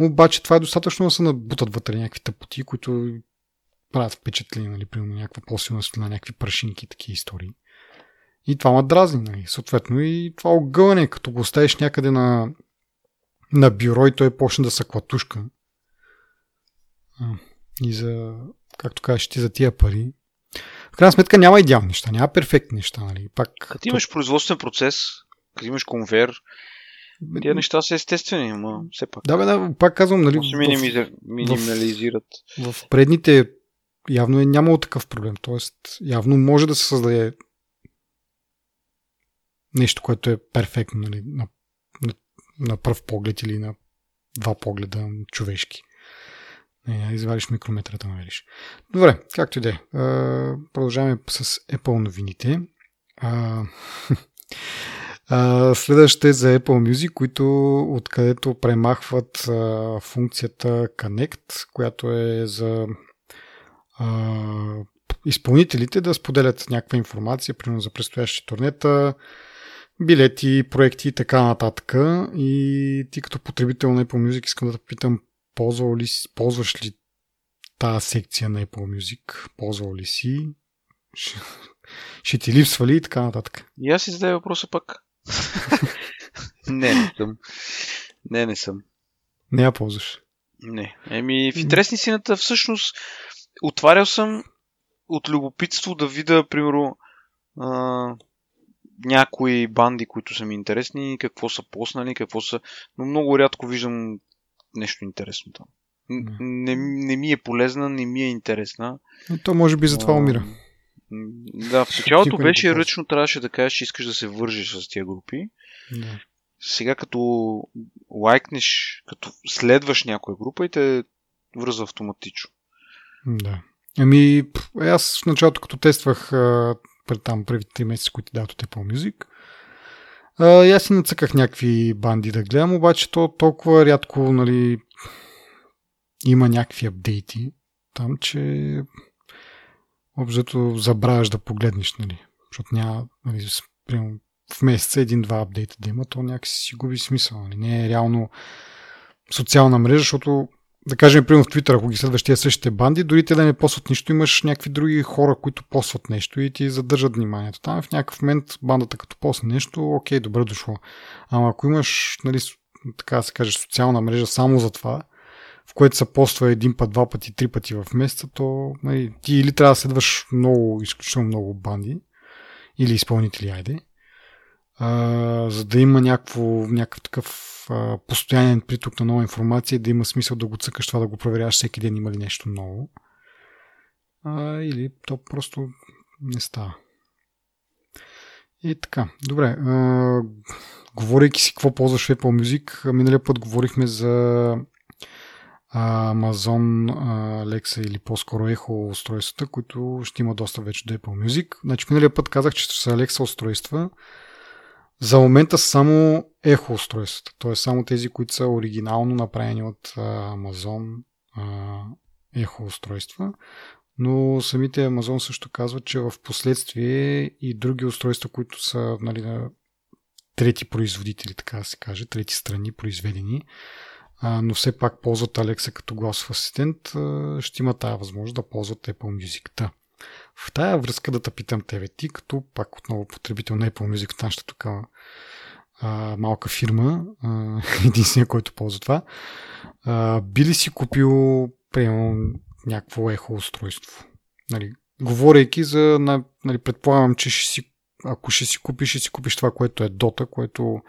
S1: Обаче това е достатъчно да се набутат вътре някакви тъпоти, които правят впечатление, нали, примерно някаква по-силна светлина, някакви прашинки такива истории. И това ме дразни, нали. Съответно и това огъване, като го оставиш някъде на, на бюро и той почне да се клатушка. И за, както кажеш ти, за тия пари. В крайна сметка няма идеални неща, няма перфектни неща. Нали. Пак,
S2: като имаш производствен процес, като имаш конвейер, Тия неща са естествени, но все пак.
S1: Да, бе, да, пак казвам, нали.
S2: Се минимизир... минимализират.
S1: В, в предните явно е нямало такъв проблем. Тоест, явно може да се създаде нещо, което е перфектно, нали, на, на, на пръв поглед или на два погледа човешки. Не, извадиш микрометрата, намериш. Добре, както и да е. Продължаваме с Apple новините. [LAUGHS] А, следващите за Apple Music, които откъдето премахват а, функцията Connect, която е за а, изпълнителите да споделят някаква информация, примерно за предстоящи турнета, билети, проекти и така нататък. И ти като потребител на Apple Music искам да те питам, ползвал ли, ползваш ли тази секция на Apple Music? Ползвал ли си? Ще, ще ти липсва ли и така нататък?
S2: И аз си задая въпроса пък. не, не съм. Не, не съм.
S1: Не я ползваш.
S2: Не. Еми, в интересни сината всъщност отварял съм от любопитство да видя, примерно, а, някои банди, които са ми интересни, какво са поснали, какво са... Но много рядко виждам нещо интересно там. Не, не ми е полезна, не ми е интересна.
S1: Но то може би затова умира.
S2: Да, в началото беше ръчно, трябваше да кажеш, че искаш да се вържиш с тия групи. Да. Сега като лайкнеш, като следваш някоя група и те връзва автоматично.
S1: Да. Ами, аз в началото, като тествах там първите 3 месеца, които дадат от Apple Music, и аз си нацъках някакви банди да гледам, обаче то толкова рядко, нали, има някакви апдейти там, че Обзето забравяш да погледнеш, нали? Защото няма, нали, в месеца един-два апдейта да има, то някакси си губи смисъл. Нали? Не е реално социална мрежа, защото да кажем, примерно в Twitter, ако ги следваш тия същите банди, дори те да не посват нищо, имаш някакви други хора, които посват нещо и ти задържат вниманието. Там в някакъв момент бандата като посне нещо, окей, добре дошло. Ама ако имаш, нали, така да се каже, социална мрежа само за това, в което се поства един път, два пъти, три пъти в месеца, то нали, ти или трябва да следваш много, изключително много банди, или изпълнители, айде, а, за да има някакво, някакъв такъв а, постоянен приток на нова информация и да има смисъл да го цъкаш това, да го проверяваш всеки ден има ли нещо ново. А, или то просто не става. И така, добре. А, говорейки си какво ползваш в Apple Music, миналия път говорихме за Amazon Alexa или по-скоро Echo устройствата, които ще има доста вече до Apple Music. Значи миналия път казах, че са Alexa устройства. За момента само Echo устройствата, т.е. само тези, които са оригинално направени от Amazon Echo устройства. Но самите Amazon също казват, че в последствие и други устройства, които са нали, на трети производители, така да се каже, трети страни произведени, но все пак ползват Alexa като гласов асистент, ще има тази възможност да ползват Apple Music. Та. В тая връзка да те питам тебе ти, като пак отново потребител на Apple Music, нашата тук малка фирма, [LAUGHS] единствения, който ползва това, а, би ли си купил, примерно, някакво ехо устройство? Нали, говорейки за, нали, предполагам, че ще си, ако ще си купиш, ще си купиш това, което е Dota, което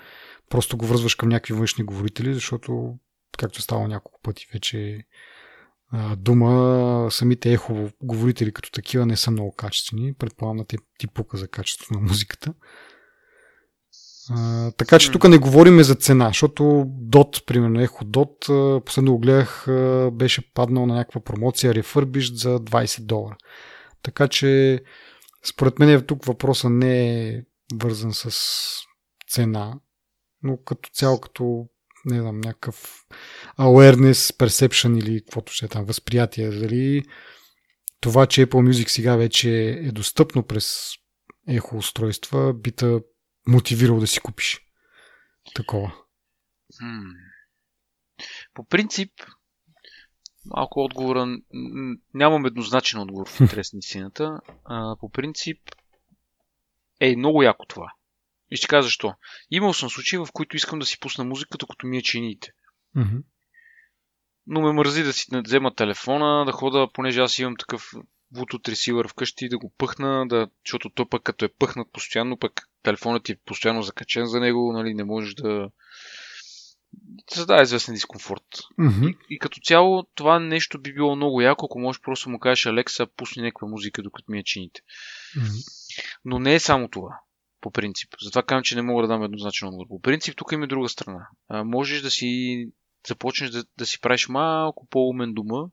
S1: просто го връзваш към някакви външни говорители, защото както е става няколко пъти вече дума, самите ехо говорители като такива не са много качествени. Предполагам на ти пука за качеството на музиката. А, така че тук не говориме за цена, защото DOT, примерно Echo DOT, последно го гледах, беше паднал на някаква промоция Refurbished за 20 долара. Така че според мен тук въпроса не е вързан с цена, но като цяло, като не знам, някакъв awareness, perception или каквото ще е там, възприятие. Дали това, че Apple Music сега вече е достъпно през ехо устройства, би те мотивирал да си купиш такова.
S2: По принцип, малко отговора, нямам еднозначен отговор в [LAUGHS] интерес на истината. По принцип, е много яко това. И ще кажа защо. Имал съм случаи, в които искам да си пусна музика, докато ми е чините.
S1: Mm-hmm.
S2: Но ме мързи да си взема телефона, да хода, понеже аз имам такъв Bluetooth ресивър вкъщи, да го пъхна, да, защото той пък като е пъхнат постоянно, пък телефонът ти е постоянно закачен за него, нали, не можеш да създава известен дискомфорт.
S1: Mm-hmm.
S2: И, и като цяло това нещо би било много яко, ако можеш просто му кажеш Алекса, пусни някаква музика, докато ми я чините.
S1: Mm-hmm.
S2: Но не е само това по принцип. Затова казвам, че не мога да дам еднозначен отговор. По принцип, тук има друга страна. А, можеш да си започнеш да, да си правиш малко по-умен дома,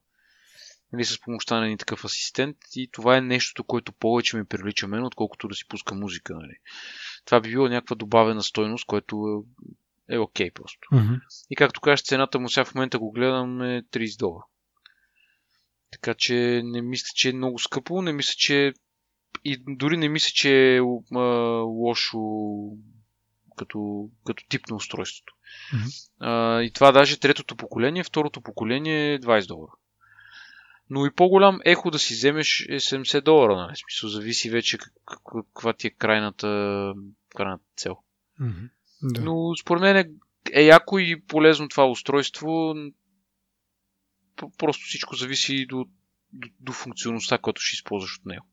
S2: нали, с помощта на един такъв асистент и това е нещото, което повече ми прилича мен, отколкото да си пуска музика. Нали. Това би било някаква добавена стойност, което е, е окей okay просто.
S1: Mm-hmm.
S2: И както кажеш, цената му сега в момента го гледам е 30 долара. Така че не мисля, че е много скъпо, не мисля, че и дори не мисля, че е а, лошо като, като тип на устройството.
S1: Mm-hmm.
S2: А, и това даже третото поколение, второто поколение е 20 долара. Но и по-голям ехо да си вземеш е 70 долара, нали? Смисъл, зависи вече каква ти е крайната, крайната цел.
S1: Mm-hmm. Да.
S2: Но според мен е, е яко и полезно това устройство. Просто всичко зависи до, до, до функционалността, която ще използваш от него.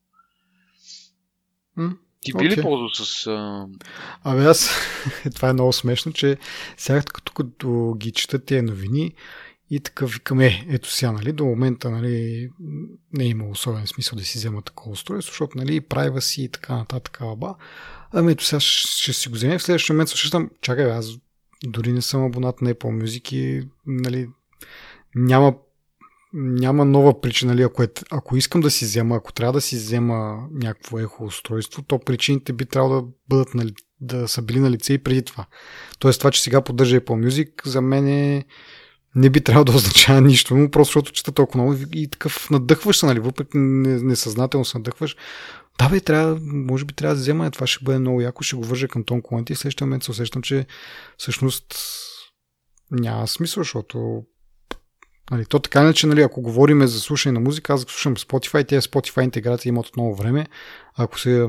S2: Ти би okay. ли ползвал с... А...
S1: Абе аз, [LAUGHS] това е много смешно, че сега като, като ги чета тези новини и така викам, е, ето сега, нали, до момента, нали, не е имало особен смисъл да си взема такова устройство, защото, нали, прайва си и така нататък, аба. Ами ето сега ще, си го вземем. В следващия момент същам, чакай, аз дори не съм абонат на Apple Music и, нали, няма няма нова причина. Нали? Ако, е, ако искам да си взема, ако трябва да си взема някакво ехо устройство, то причините би трябвало да бъдат нали, да са били на лице и преди това. Тоест това, че сега поддържа Apple Music, за мен е, не би трябвало да означава нищо, но просто защото чета толкова много и такъв надъхваш се, нали, въпреки несъзнателно се надъхваш. Да, бе, трябва, може би трябва да взема, това ще бъде много яко, ще го вържа към тон колоните и в следващия момент се усещам, че всъщност няма смисъл, защото Нали, то така иначе, нали, ако говорим за слушане на музика, аз слушам Spotify, тези Spotify интеграции имат отново време. Ако се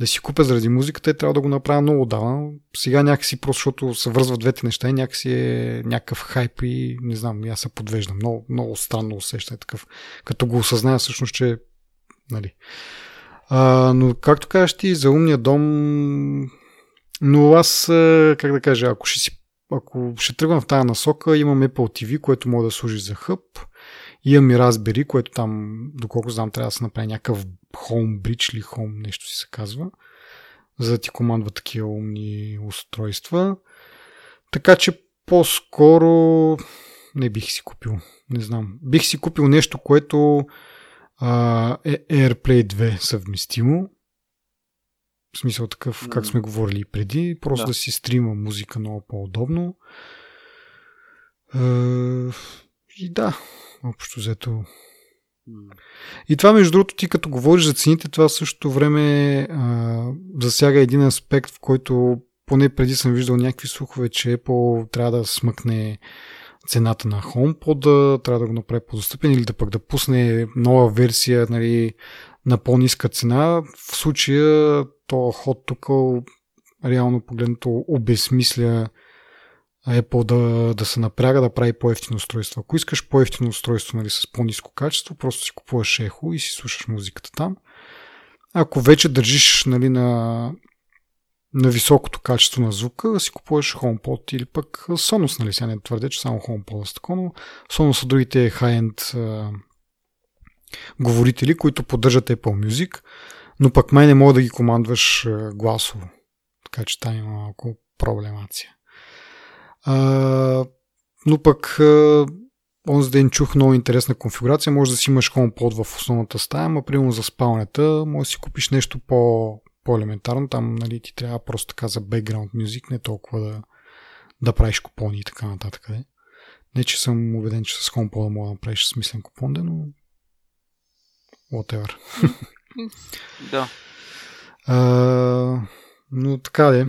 S1: да си купя заради музиката, е трябва да го направя много отдавна. Сега някакси просто, защото се връзват двете неща и някакси е някакъв хайп и не знам, аз се подвеждам. Много, много странно усещане такъв. Като го осъзная всъщност, че нали. А, но както кажеш ти, за умния дом но аз, как да кажа, ако ще, си, ако ще тръгвам в тази насока, имам Apple TV, което може да служи за хъб. Имам и Raspberry, което там, доколко знам, трябва да се направи някакъв Home Bridge или Home, нещо си се казва, за да ти командва такива умни устройства. Така че по-скоро не бих си купил. Не знам. Бих си купил нещо, което а, е AirPlay 2 съвместимо. Смисъл такъв, как сме говорили преди. Просто да, да си стрима музика много по-удобно. Е, и да, общо взето. И това, между другото, ти като говориш за цените, това същото време а, засяга един аспект, в който поне преди съм виждал някакви слухове, че Apple трябва да смъкне цената на HomePod, трябва да го направи по-достъпен или да пък да пусне нова версия нали, на по-ниска цена. В случая то ход тук реално погледнато обезмисля Apple да, да се напряга да прави по-ефтино устройство. Ако искаш по-ефтино устройство нали, с по-низко качество, просто си купуваш ехо и си слушаш музиката там. Ако вече държиш нали, на, на високото качество на звука, си купуваш HomePod или пък Sonos, нали, сега не твърдя, че само HomePod е такова, но Sonos са другите high-end говорители, които поддържат Apple Music, но пък май не мога да ги командваш гласово. Така че там има малко проблемация. А, но пък онзи ден чух много интересна конфигурация. Може да си имаш HomePod в основната стая, ама примерно за спалнята може да си купиш нещо по, по-елементарно. Там нали, ти трябва просто така за background music, не толкова да, да правиш купони и така нататък. Не, че съм убеден, че с HomePod мога да направиш смислен купон, но whatever. [LAUGHS]
S2: Да.
S1: А, но така де.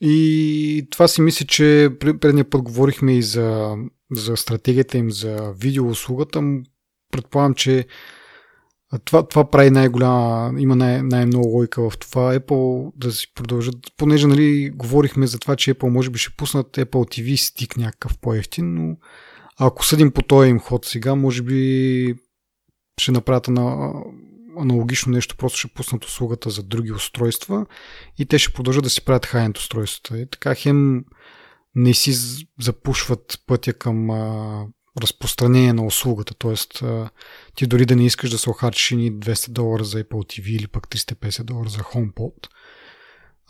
S1: И това си мисля, че предния път говорихме и за, за стратегията им за видеоуслугата. Предполагам, че това, това прави най-голяма, има най- най-много лойка в това Apple да си продължат, понеже нали, говорихме за това, че Apple може би ще пуснат Apple TV стик някакъв по-ефтин, но ако съдим по този им ход сега, може би ще направят на аналогично нещо, просто ще пуснат услугата за други устройства и те ще продължат да си правят хайент устройствата. И така хем не си запушват пътя към а, разпространение на услугата. А, ти дори да не искаш да се охарчиш ни 200 долара за Apple TV или пък 350 долара за HomePod,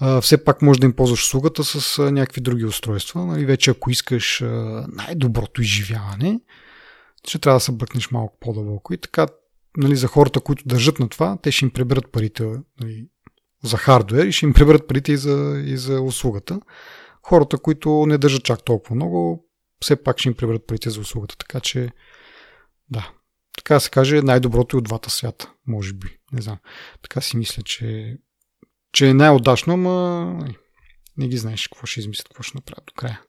S1: а, все пак може да им ползваш услугата с а, някакви други устройства. Нали, вече ако искаш а, най-доброто изживяване, ще трябва да се бъкнеш малко по-дълбоко. И така нали, за хората, които държат на това, те ще им приберат парите нали, за хардвер и ще им приберат парите и за, и за услугата. Хората, които не държат чак толкова много, все пак ще им приберат парите за услугата. Така че, да, така се каже, най-доброто и от двата свята, може би. Не знам. Така си мисля, че, че е най-удачно, ама нали, не ги знаеш какво ще измислят, какво ще направят до края.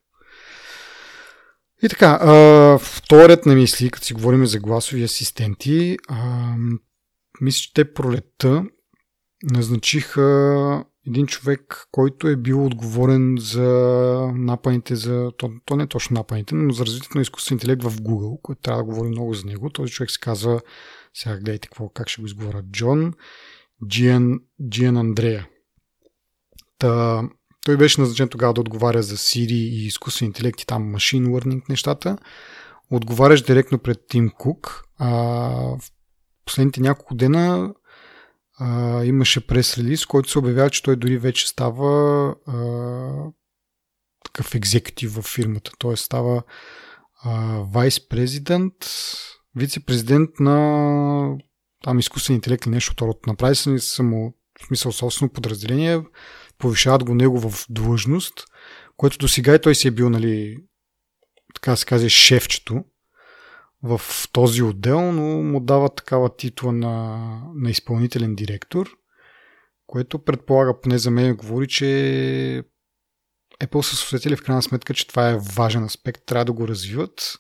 S1: И така, вторият на мисли, като си говорим за гласови асистенти, мисля, че те пролетта назначиха един човек, който е бил отговорен за напаните, за, то, то не е точно напаните, но за развитието на изкуствен интелект в Google, който трябва да говори много за него. Този човек се казва, сега гледайте какво, как ще го изговоря, Джон Джиан Андрея. Та, той беше назначен тогава да отговаря за Siri и изкуствен интелект и там машин learning нещата. Отговаряш директно пред Тим Кук. А, в последните няколко дена а, имаше прес-релиз, който се обявява, че той дори вече става а, такъв екзекутив в фирмата. Той става вайс-президент, вице-президент на там изкуствен интелект или нещо второто. Направи се само в смисъл собствено подразделение, повишават го него в длъжност, което до сега и той си е бил, нали, така се казва, шефчето в този отдел, но му дава такава титла на, на изпълнителен директор, което предполага, поне за мен говори, че Apple са усетили в крайна сметка, че това е важен аспект, трябва да го развиват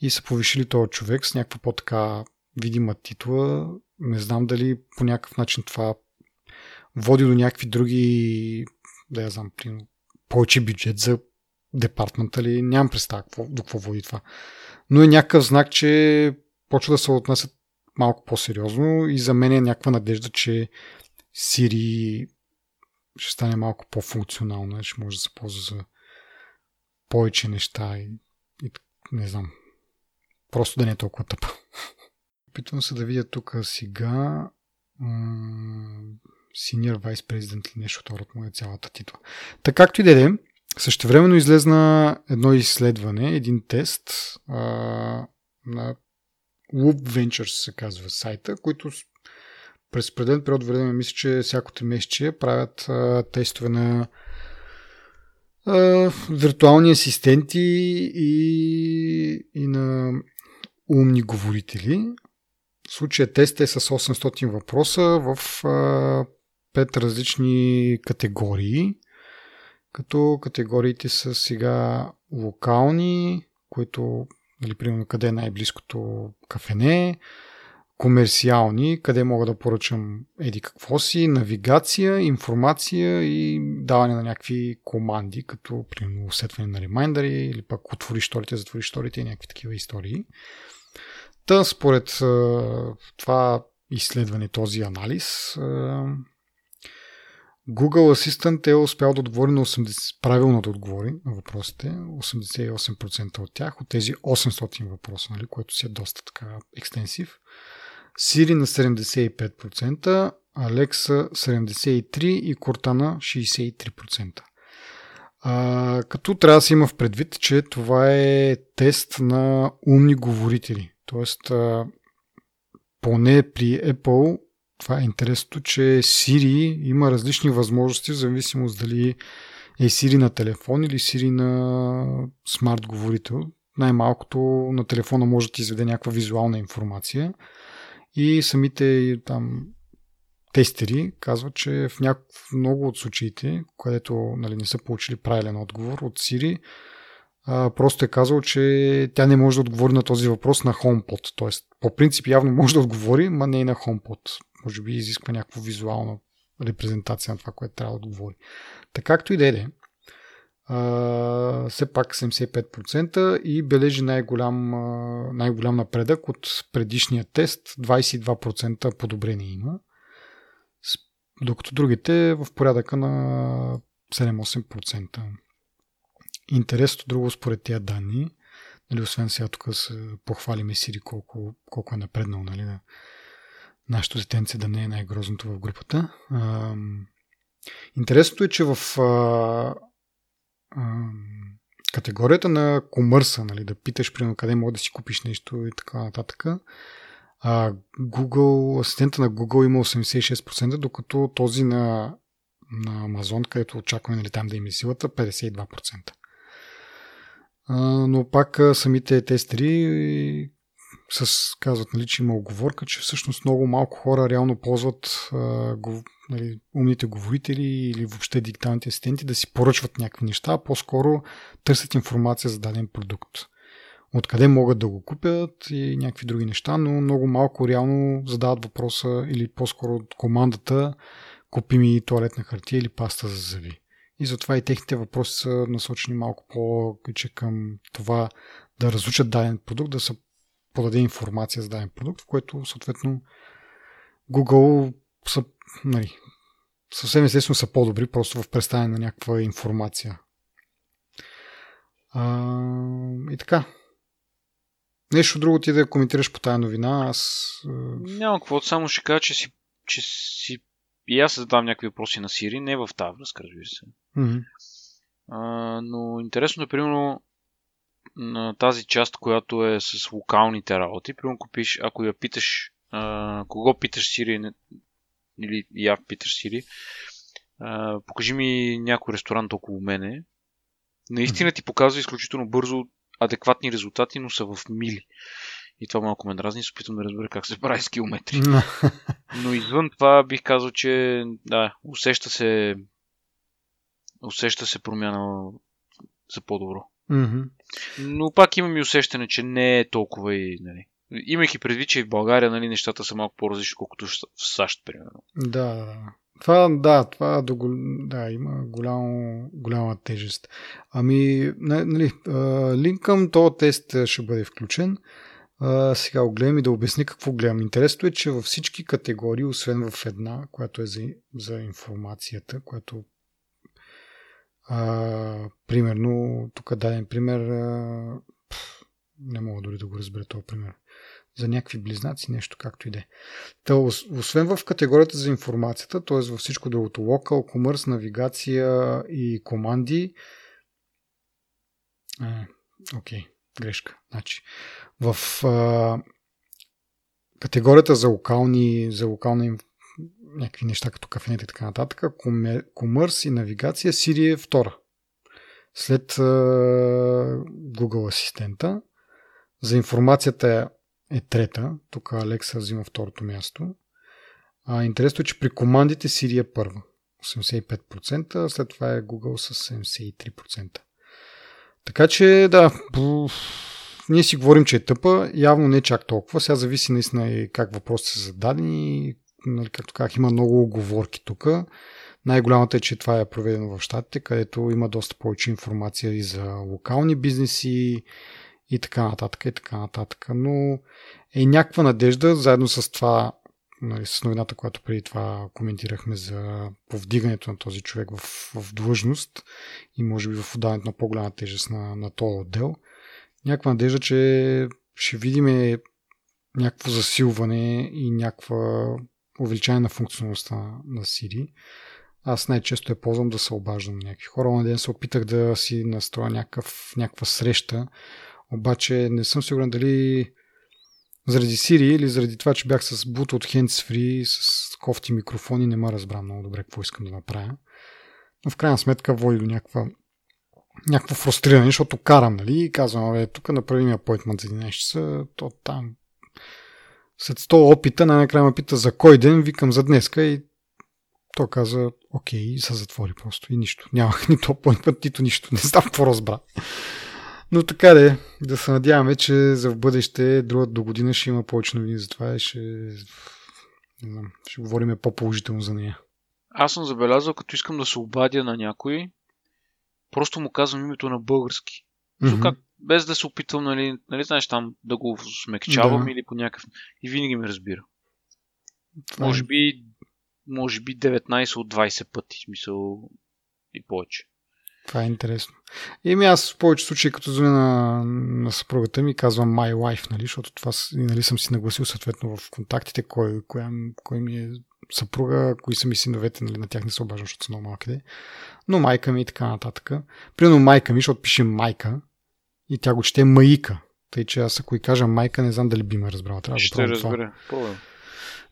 S1: и са повишили този човек с някаква по-така видима титла. Не знам дали по някакъв начин това води до някакви други, да я знам, повече бюджет за департмента ли, нямам представа какво, до какво води това. Но е някакъв знак, че почва да се отнасят малко по-сериозно и за мен е някаква надежда, че Siri ще стане малко по-функционална, ще може да се ползва за повече неща и, и не знам, просто да не е толкова тъпа. [LAUGHS] Опитвам се да видя тук сега Senior Vice President или нещо второто му е цялата титла. Така както и да е, същевременно излезна едно изследване, един тест а, на Loop Ventures се казва сайта, които през преден период време, мисля, че всяко три месече правят а, тестове на а, виртуални асистенти и, и на умни говорители. В случая тест е с 800 въпроса в а, 5 различни категории, като категориите са сега локални, които, нали, примерно, къде е най-близкото кафене, комерциални, къде мога да поръчам еди какво си, навигация, информация и даване на някакви команди, като примерно усетване на ремайндъри или пък отвори шторите, затвори шторите и някакви такива истории. Та според това изследване, този анализ, Google Assistant е успял да отговори на 80, правилно да отговори на въпросите, 88% от тях, от тези 800 въпроса, нали, което си е доста така екстенсив. Siri на 75%, Alexa 73% и Cortana 63%. А, като трябва да се има в предвид, че това е тест на умни говорители. Тоест, а, поне при Apple това е интересното, че Siri има различни възможности, в зависимост дали е Siri на телефон или Siri на смарт говорител. Най-малкото на телефона може да ти изведе някаква визуална информация и самите там тестери казват, че в, няк... в много от случаите, където нали, не са получили правилен отговор от Siri, просто е казал, че тя не може да отговори на този въпрос на HomePod. Тоест, по принцип явно може да отговори, но не и на HomePod. Може би изисква някаква визуална репрезентация на това, което трябва да отговори. Така както и да е, все пак 75% и бележи най-голям, най-голям напредък от предишния тест. 22% подобрение има. Докато другите в порядъка на 7-8%. Интересното друго според тези данни, нали, освен сега тук се похвалиме Сири колко, колко е напреднал, нали, на нашето детенце да не е най-грозното в групата. Интересното е, че в категорията на комърса, нали, да питаш примерно къде мога да си купиш нещо и така нататък, Google, асистента на Google има 86%, докато този на, на Amazon, където очакваме нали, там да има силата, 52% но пак самите тестери с, казват, нали, че има оговорка, че всъщност много малко хора реално ползват а, го, нали, умните говорители или въобще дигиталните асистенти да си поръчват някакви неща, а по-скоро търсят информация за даден продукт. Откъде могат да го купят и някакви други неща, но много малко реално задават въпроса или по-скоро командата купи ми туалетна хартия или паста за зъби. И затова и техните въпроси са насочени малко по-киче към това да разучат даден продукт, да се подаде информация за даден продукт, в което съответно Google са, нали, съвсем естествено са по-добри просто в представяне на някаква информация. А, и така. Нещо друго ти да коментираш по тази новина? Аз...
S2: Няма какво, само ще кажа, че си, че си и аз задавам някакви въпроси на Сири, не в тази връзка, разбира се.
S1: Mm-hmm.
S2: А, но интересно е, примерно, на тази част, която е с локалните работи, примерно, ако, пиш, ако я питаш, а, кого питаш Сири, или я питаш Сири, а, покажи ми някой ресторант около мене, наистина ти показва изключително бързо адекватни резултати, но са в мили. И това малко ме дразни, се опитвам да разбера как се прави с километри. [LAUGHS] Но извън това бих казал, че да, усеща се усеща се промяна за по-добро.
S1: Mm-hmm.
S2: Но пак имам и усещане, че не е толкова и... Нали. Имайки предвид, че и в България нали, нещата са малко по-различни, колкото в САЩ, примерно.
S1: Да, да, да. Това, да, това до, да, има голямо, голяма тежест. Ами, нали, линк към този тест ще бъде включен. А, сега го гледам и да обясня какво гледам. Интересно е, че във всички категории, освен в една, която е за, за информацията, която а, примерно, тук даден пример, а, не мога дори да го разбера този пример за някакви близнаци, нещо както и да е. Освен в категорията за информацията, т.е. във всичко другото, local, commerce, навигация и команди, окей, okay, грешка. Значи, в а, категорията за локални, за локална някакви неща като кафенета и така нататък, комърс и навигация, Siri е втора. След Google асистента. За информацията е трета. Тук Алекса взима второто място. А, интересно е, че при командите Siri е първа. 85%, след това е Google с 73%. Така че, да, ние си говорим, че е тъпа, явно не чак толкова. Сега зависи наистина и как въпросите са зададени. Нали, както казах, има много оговорки тук. Най-голямата е, че това е проведено в Штатите, където има доста повече информация и за локални бизнеси, и така нататък, и така нататък. Но е някаква надежда, заедно с това, нали, с новината, която преди това коментирахме за повдигането на този човек в, в длъжност и може би в отдаването на по-голяма тежест на, на този отдел. Някаква надежда, че ще видим някакво засилване и някаква увеличаване на функционалността на Siri. Аз най-често я ползвам да се обаждам на някакви хора. На ден се опитах да си настроя някакъв, някаква среща, обаче не съм сигурен дали заради Siri или заради това, че бях с Bluetooth hands-free, с кофти микрофони, не ме разбра много добре какво искам да направя. Но в крайна сметка води до някаква някакво фрустриране, защото карам, нали, и казвам, абе, тук направи ми апойтмент за 11 часа, то там след 100 опита, най-накрая ме пита за кой ден, викам за днеска и то каза, окей, и се затвори просто и нищо. Нямах [LAUGHS] нито апойтмент, нито нищо. Не знам какво разбра. Но така де, да се надяваме, че за в бъдеще, другата до година ще има повече новини за това и ще, не знам, ще говорим по-положително за нея.
S2: Аз съм забелязал, като искам да се обадя на някой, просто му казвам името на български. Mm-hmm. Как, без да се опитвам, нали, нали знаеш, там да го смекчавам да. или по някакъв... И винаги ме разбира. Това може е. би, може би 19 от 20 пъти, смисъл и повече.
S1: Това е интересно. Еми аз в повече случаи, като звъня на, на съпругата ми, казвам my wife, нали, защото това нали, съм си нагласил съответно в контактите, кой, кой, кой ми е съпруга, кои са ми синовете, нали, на тях не се обаждам, защото са много малки. Но майка ми и така нататък. Примерно майка ми, защото пише майка и тя го чете майка. Тъй, че аз ако и кажа майка, не знам дали би ме разбрала.
S2: Трябва Ще разбера.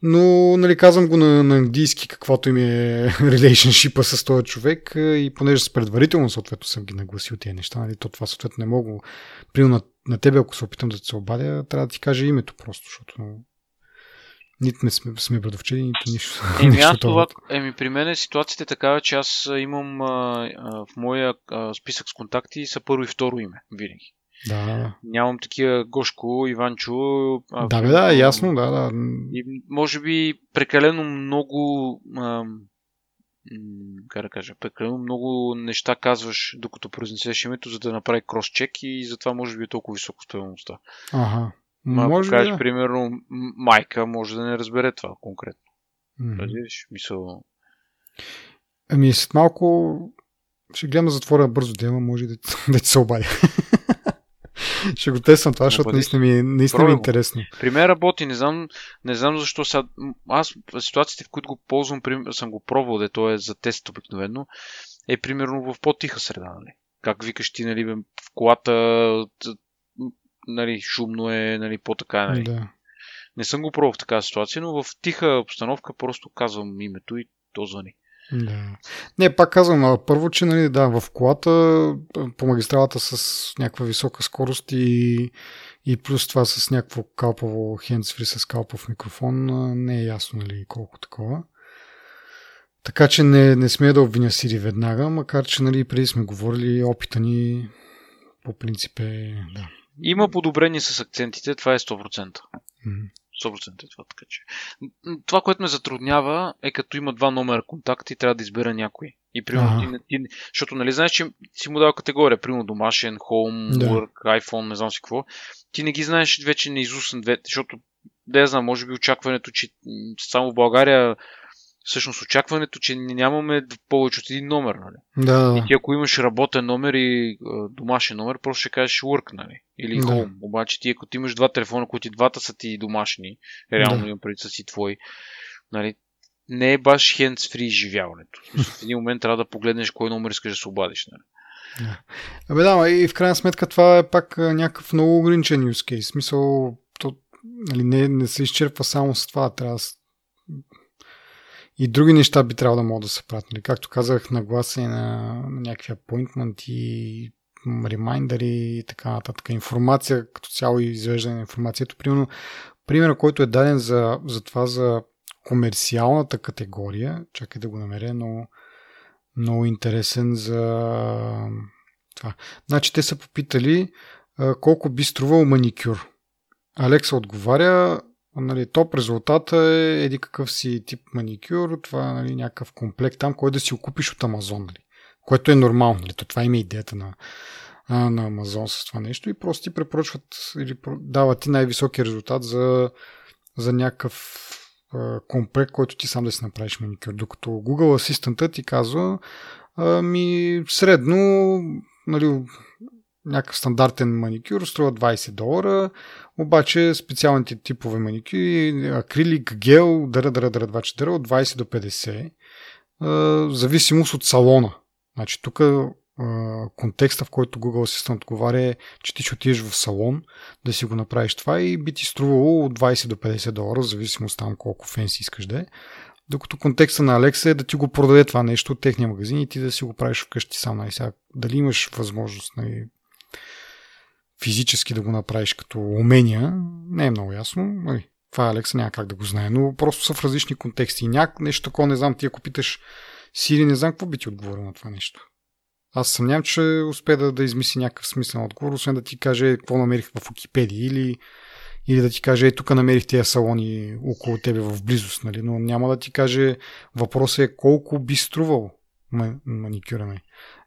S1: Но, нали, казвам го на, на английски, каквото им е [LAUGHS] релейшншипа с този човек и понеже с предварително, съответно, съм ги нагласил тези неща, нали, то това, съответно, не мога. Примерно на, на тебе, ако се опитам да се обадя, трябва да ти кажа името просто, защото нито не сме, сме брадовчери, нито нищо.
S2: Еми, [LAUGHS] аз това, еми, при мен е ситуацията е такава, че аз имам а, а, в моя а, списък с контакти са първо и второ име, винаги.
S1: Да.
S2: Нямам такива Гошко, Иванчо.
S1: А, да, бе, да, ясно, да, да.
S2: И може би прекалено много. А, как да кажа, прекалено много неща казваш, докато произнесеш името, за да направи кросчек и затова може би е толкова високо стоеността.
S1: Ага.
S2: Ма, може кажеш, да. примерно, майка може да не разбере това конкретно. Mm-hmm. Разбираш? Мисъл...
S1: Ами след малко ще гледам да затворя бързо дема, може да, [LAUGHS] да ти се обадя. [LAUGHS] Ще го тествам това, защото наистина ми, наистина ми е интересно.
S2: При мен работи, не знам, не знам защо сега. Аз ситуациите, в които го ползвам, съм го пробвал, да то е за тест обикновено, е примерно в по-тиха среда, нали? Как викаш ти, нали, в колата, нали, шумно е, нали, по-така, нали. Да. Не съм го пробвал в такава ситуация, но в тиха обстановка просто казвам името и то звъни.
S1: Да. Не, пак казвам, първо, че нали, да, в колата по магистралата с някаква висока скорост и, и плюс това с някакво калпаво хендсфри с калпав микрофон не е ясно нали, колко такова. Така че не, не сме да обвиня Сири веднага, макар че нали, преди сме говорили опита ни по принцип е... Да.
S2: Има подобрение с акцентите, това е 100%.
S1: М.
S2: 100% е това, така че. Това, което ме затруднява е като има два номера контакт и трябва да избера някой. И примерно ти, не- ти, не- защото нали знаеш, че си му дал категория, примерно домашен, home,
S1: Да.
S2: work, iPhone, не знам си какво. Ти не ги знаеш вече на изуст двете, защото да я знам, може би очакването, че само в България всъщност очакването, че нямаме повече от един номер, нали?
S1: Да, да,
S2: И ти ако имаш работен номер и а, домашен номер, просто ще кажеш work, нали? Или
S1: Да.
S2: home. Обаче ти ако ти имаш два телефона, които и двата са ти домашни, реално
S1: Да.
S2: имам преди са си твои, нали? Не е баш hands-free изживяването. В един момент трябва да погледнеш кой номер искаш да се обадиш. Нали?
S1: Абе да, и в крайна сметка това е пак някакъв много ограничен use case. Смисъл, то, нали, не, не се изчерпва само с това. Трябва да... И други неща би трябвало да могат да се правят. Нали? Както казах, нагласи на, на някакви appointment и ремайндъри и така нататък. Информация като цяло и извеждане на информацията. Примерно, примерът, който е даден за, за това за комерциалната категория, чакай да го намеря, но много интересен за това. Значи те са попитали колко би струвал маникюр. Алекса отговаря, нали, топ резултата е еди какъв си тип маникюр, това е нали, някакъв комплект там, който да си го купиш от Амазон, нали, което е нормално. Нали, то това има идеята на, на Амазон с това нещо и просто ти препоръчват или дават ти най-високия резултат за, за някакъв комплект, който ти сам да си направиш маникюр. Докато Google Асистента ти казва, Ами, средно, нали, някакъв стандартен маникюр струва 20 долара, обаче специалните типове маникюри, акрилик, гел, дъра, дъра, дъра, два четири, от 20 до 50, а, в зависимост от салона. Значи тук контекста, в който Google Assistant отговаря е, че ти ще отидеш в салон да си го направиш това и би ти струвало от 20 до 50 долара, в зависимост там колко фенси искаш да е. Докато контекста на Алекса е да ти го продаде това нещо от техния магазин и ти да си го правиш вкъщи сам. Нали? Сега, дали имаш възможност нали, физически да го направиш като умения, не е много ясно. Нали, това Алекса няма как да го знае, но просто са в различни контексти. Няк... нещо такова не знам, ти ако питаш Сири, не знам какво би ти отговорил на това нещо. Аз съмнявам, че ще успее да, да измисли някакъв смислен отговор, освен да ти каже какво намерих в Википедия или или да ти каже, е, тук намерих тези салони около тебе в близост, нали? но няма да ти каже, въпросът е колко би струвал ма- маникюра ми.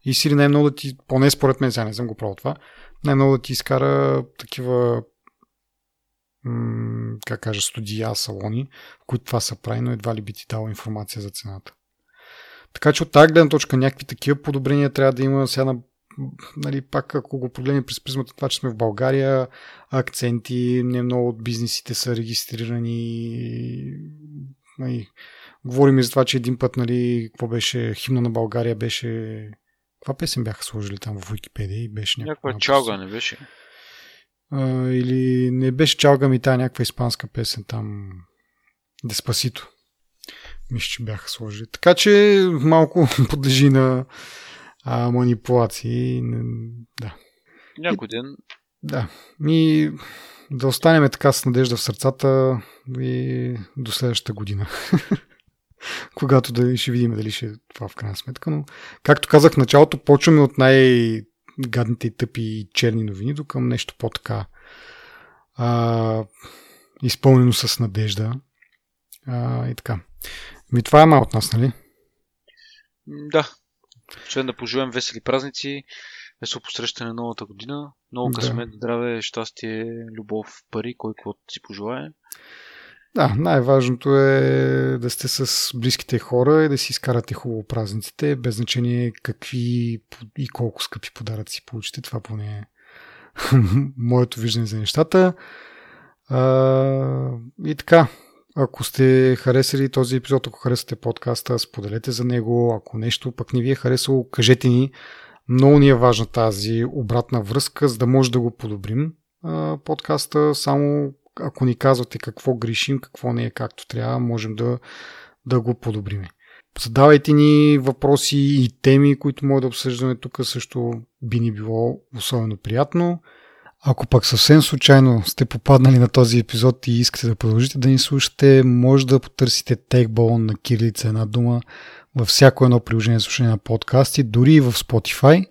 S1: И Сири най-много да ти, поне според мен, сега не съм го правил това, най-много да ти изкара такива как кажа, студия, салони, в които това са прави, но едва ли би ти дал информация за цената. Така че от тази гледна точка някакви такива подобрения трябва да има сега на нали, пак ако го погледнем през призмата това, че сме в България, акценти, не много от бизнесите са регистрирани. Нали, говорим и за това, че един път, нали, какво беше, химна на България беше... Каква песен бяха сложили там в Википедия и беше някаква...
S2: Някаква чалга не беше.
S1: А, или не беше чалга ми тая някаква испанска песен там. Деспасито. Мисля, че бяха сложили. Така че малко [LAUGHS] подлежи на а, манипулации. Да.
S2: Някой ден.
S1: Да. И да останем така с надежда в сърцата и до следващата година. [LAUGHS] Когато да ще видим дали ще е това в крайна сметка. Но, както казах в началото, почваме от най-гадните и тъпи и черни новини до към нещо по-така а, изпълнено с надежда. А, и така. Ми това е малко от нас, нали?
S2: Да. Освен да пожелаем весели празници, весело посрещане на новата година. Много
S1: Да.
S2: късмет, здраве, щастие, любов, пари, кой каквото си пожелае.
S1: Да, най-важното е да сте с близките хора и да си изкарате хубаво празниците, без значение какви и колко скъпи подаръци получите. Това поне е [LAUGHS] моето виждане за нещата. А, и така, ако сте харесали този епизод, ако харесате подкаста, споделете за него. Ако нещо пък не ви е харесало, кажете ни. Много ни е важна тази обратна връзка, за да може да го подобрим подкаста. Само ако ни казвате какво грешим, какво не е както трябва, можем да, да го подобрим. Задавайте ни въпроси и теми, които може да обсъждаме тук също би ни било особено приятно. Ако пък съвсем случайно сте попаднали на този епизод и искате да продължите да ни слушате, може да потърсите TechBallon на кирилица една дума във всяко едно приложение за слушане на подкасти, дори и в Spotify.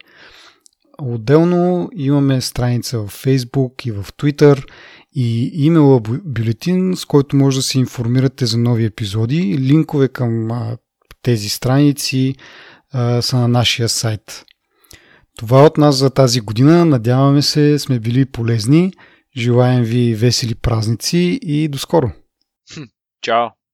S1: отделно имаме страница в Facebook и в Twitter и имейла бюлетин, с който може да се информирате за нови епизоди. Линкове към а, тези страници а, са на нашия сайт. Това от нас за тази година. Надяваме се, сме били полезни. Желаем ви весели празници и до скоро!
S2: Чао!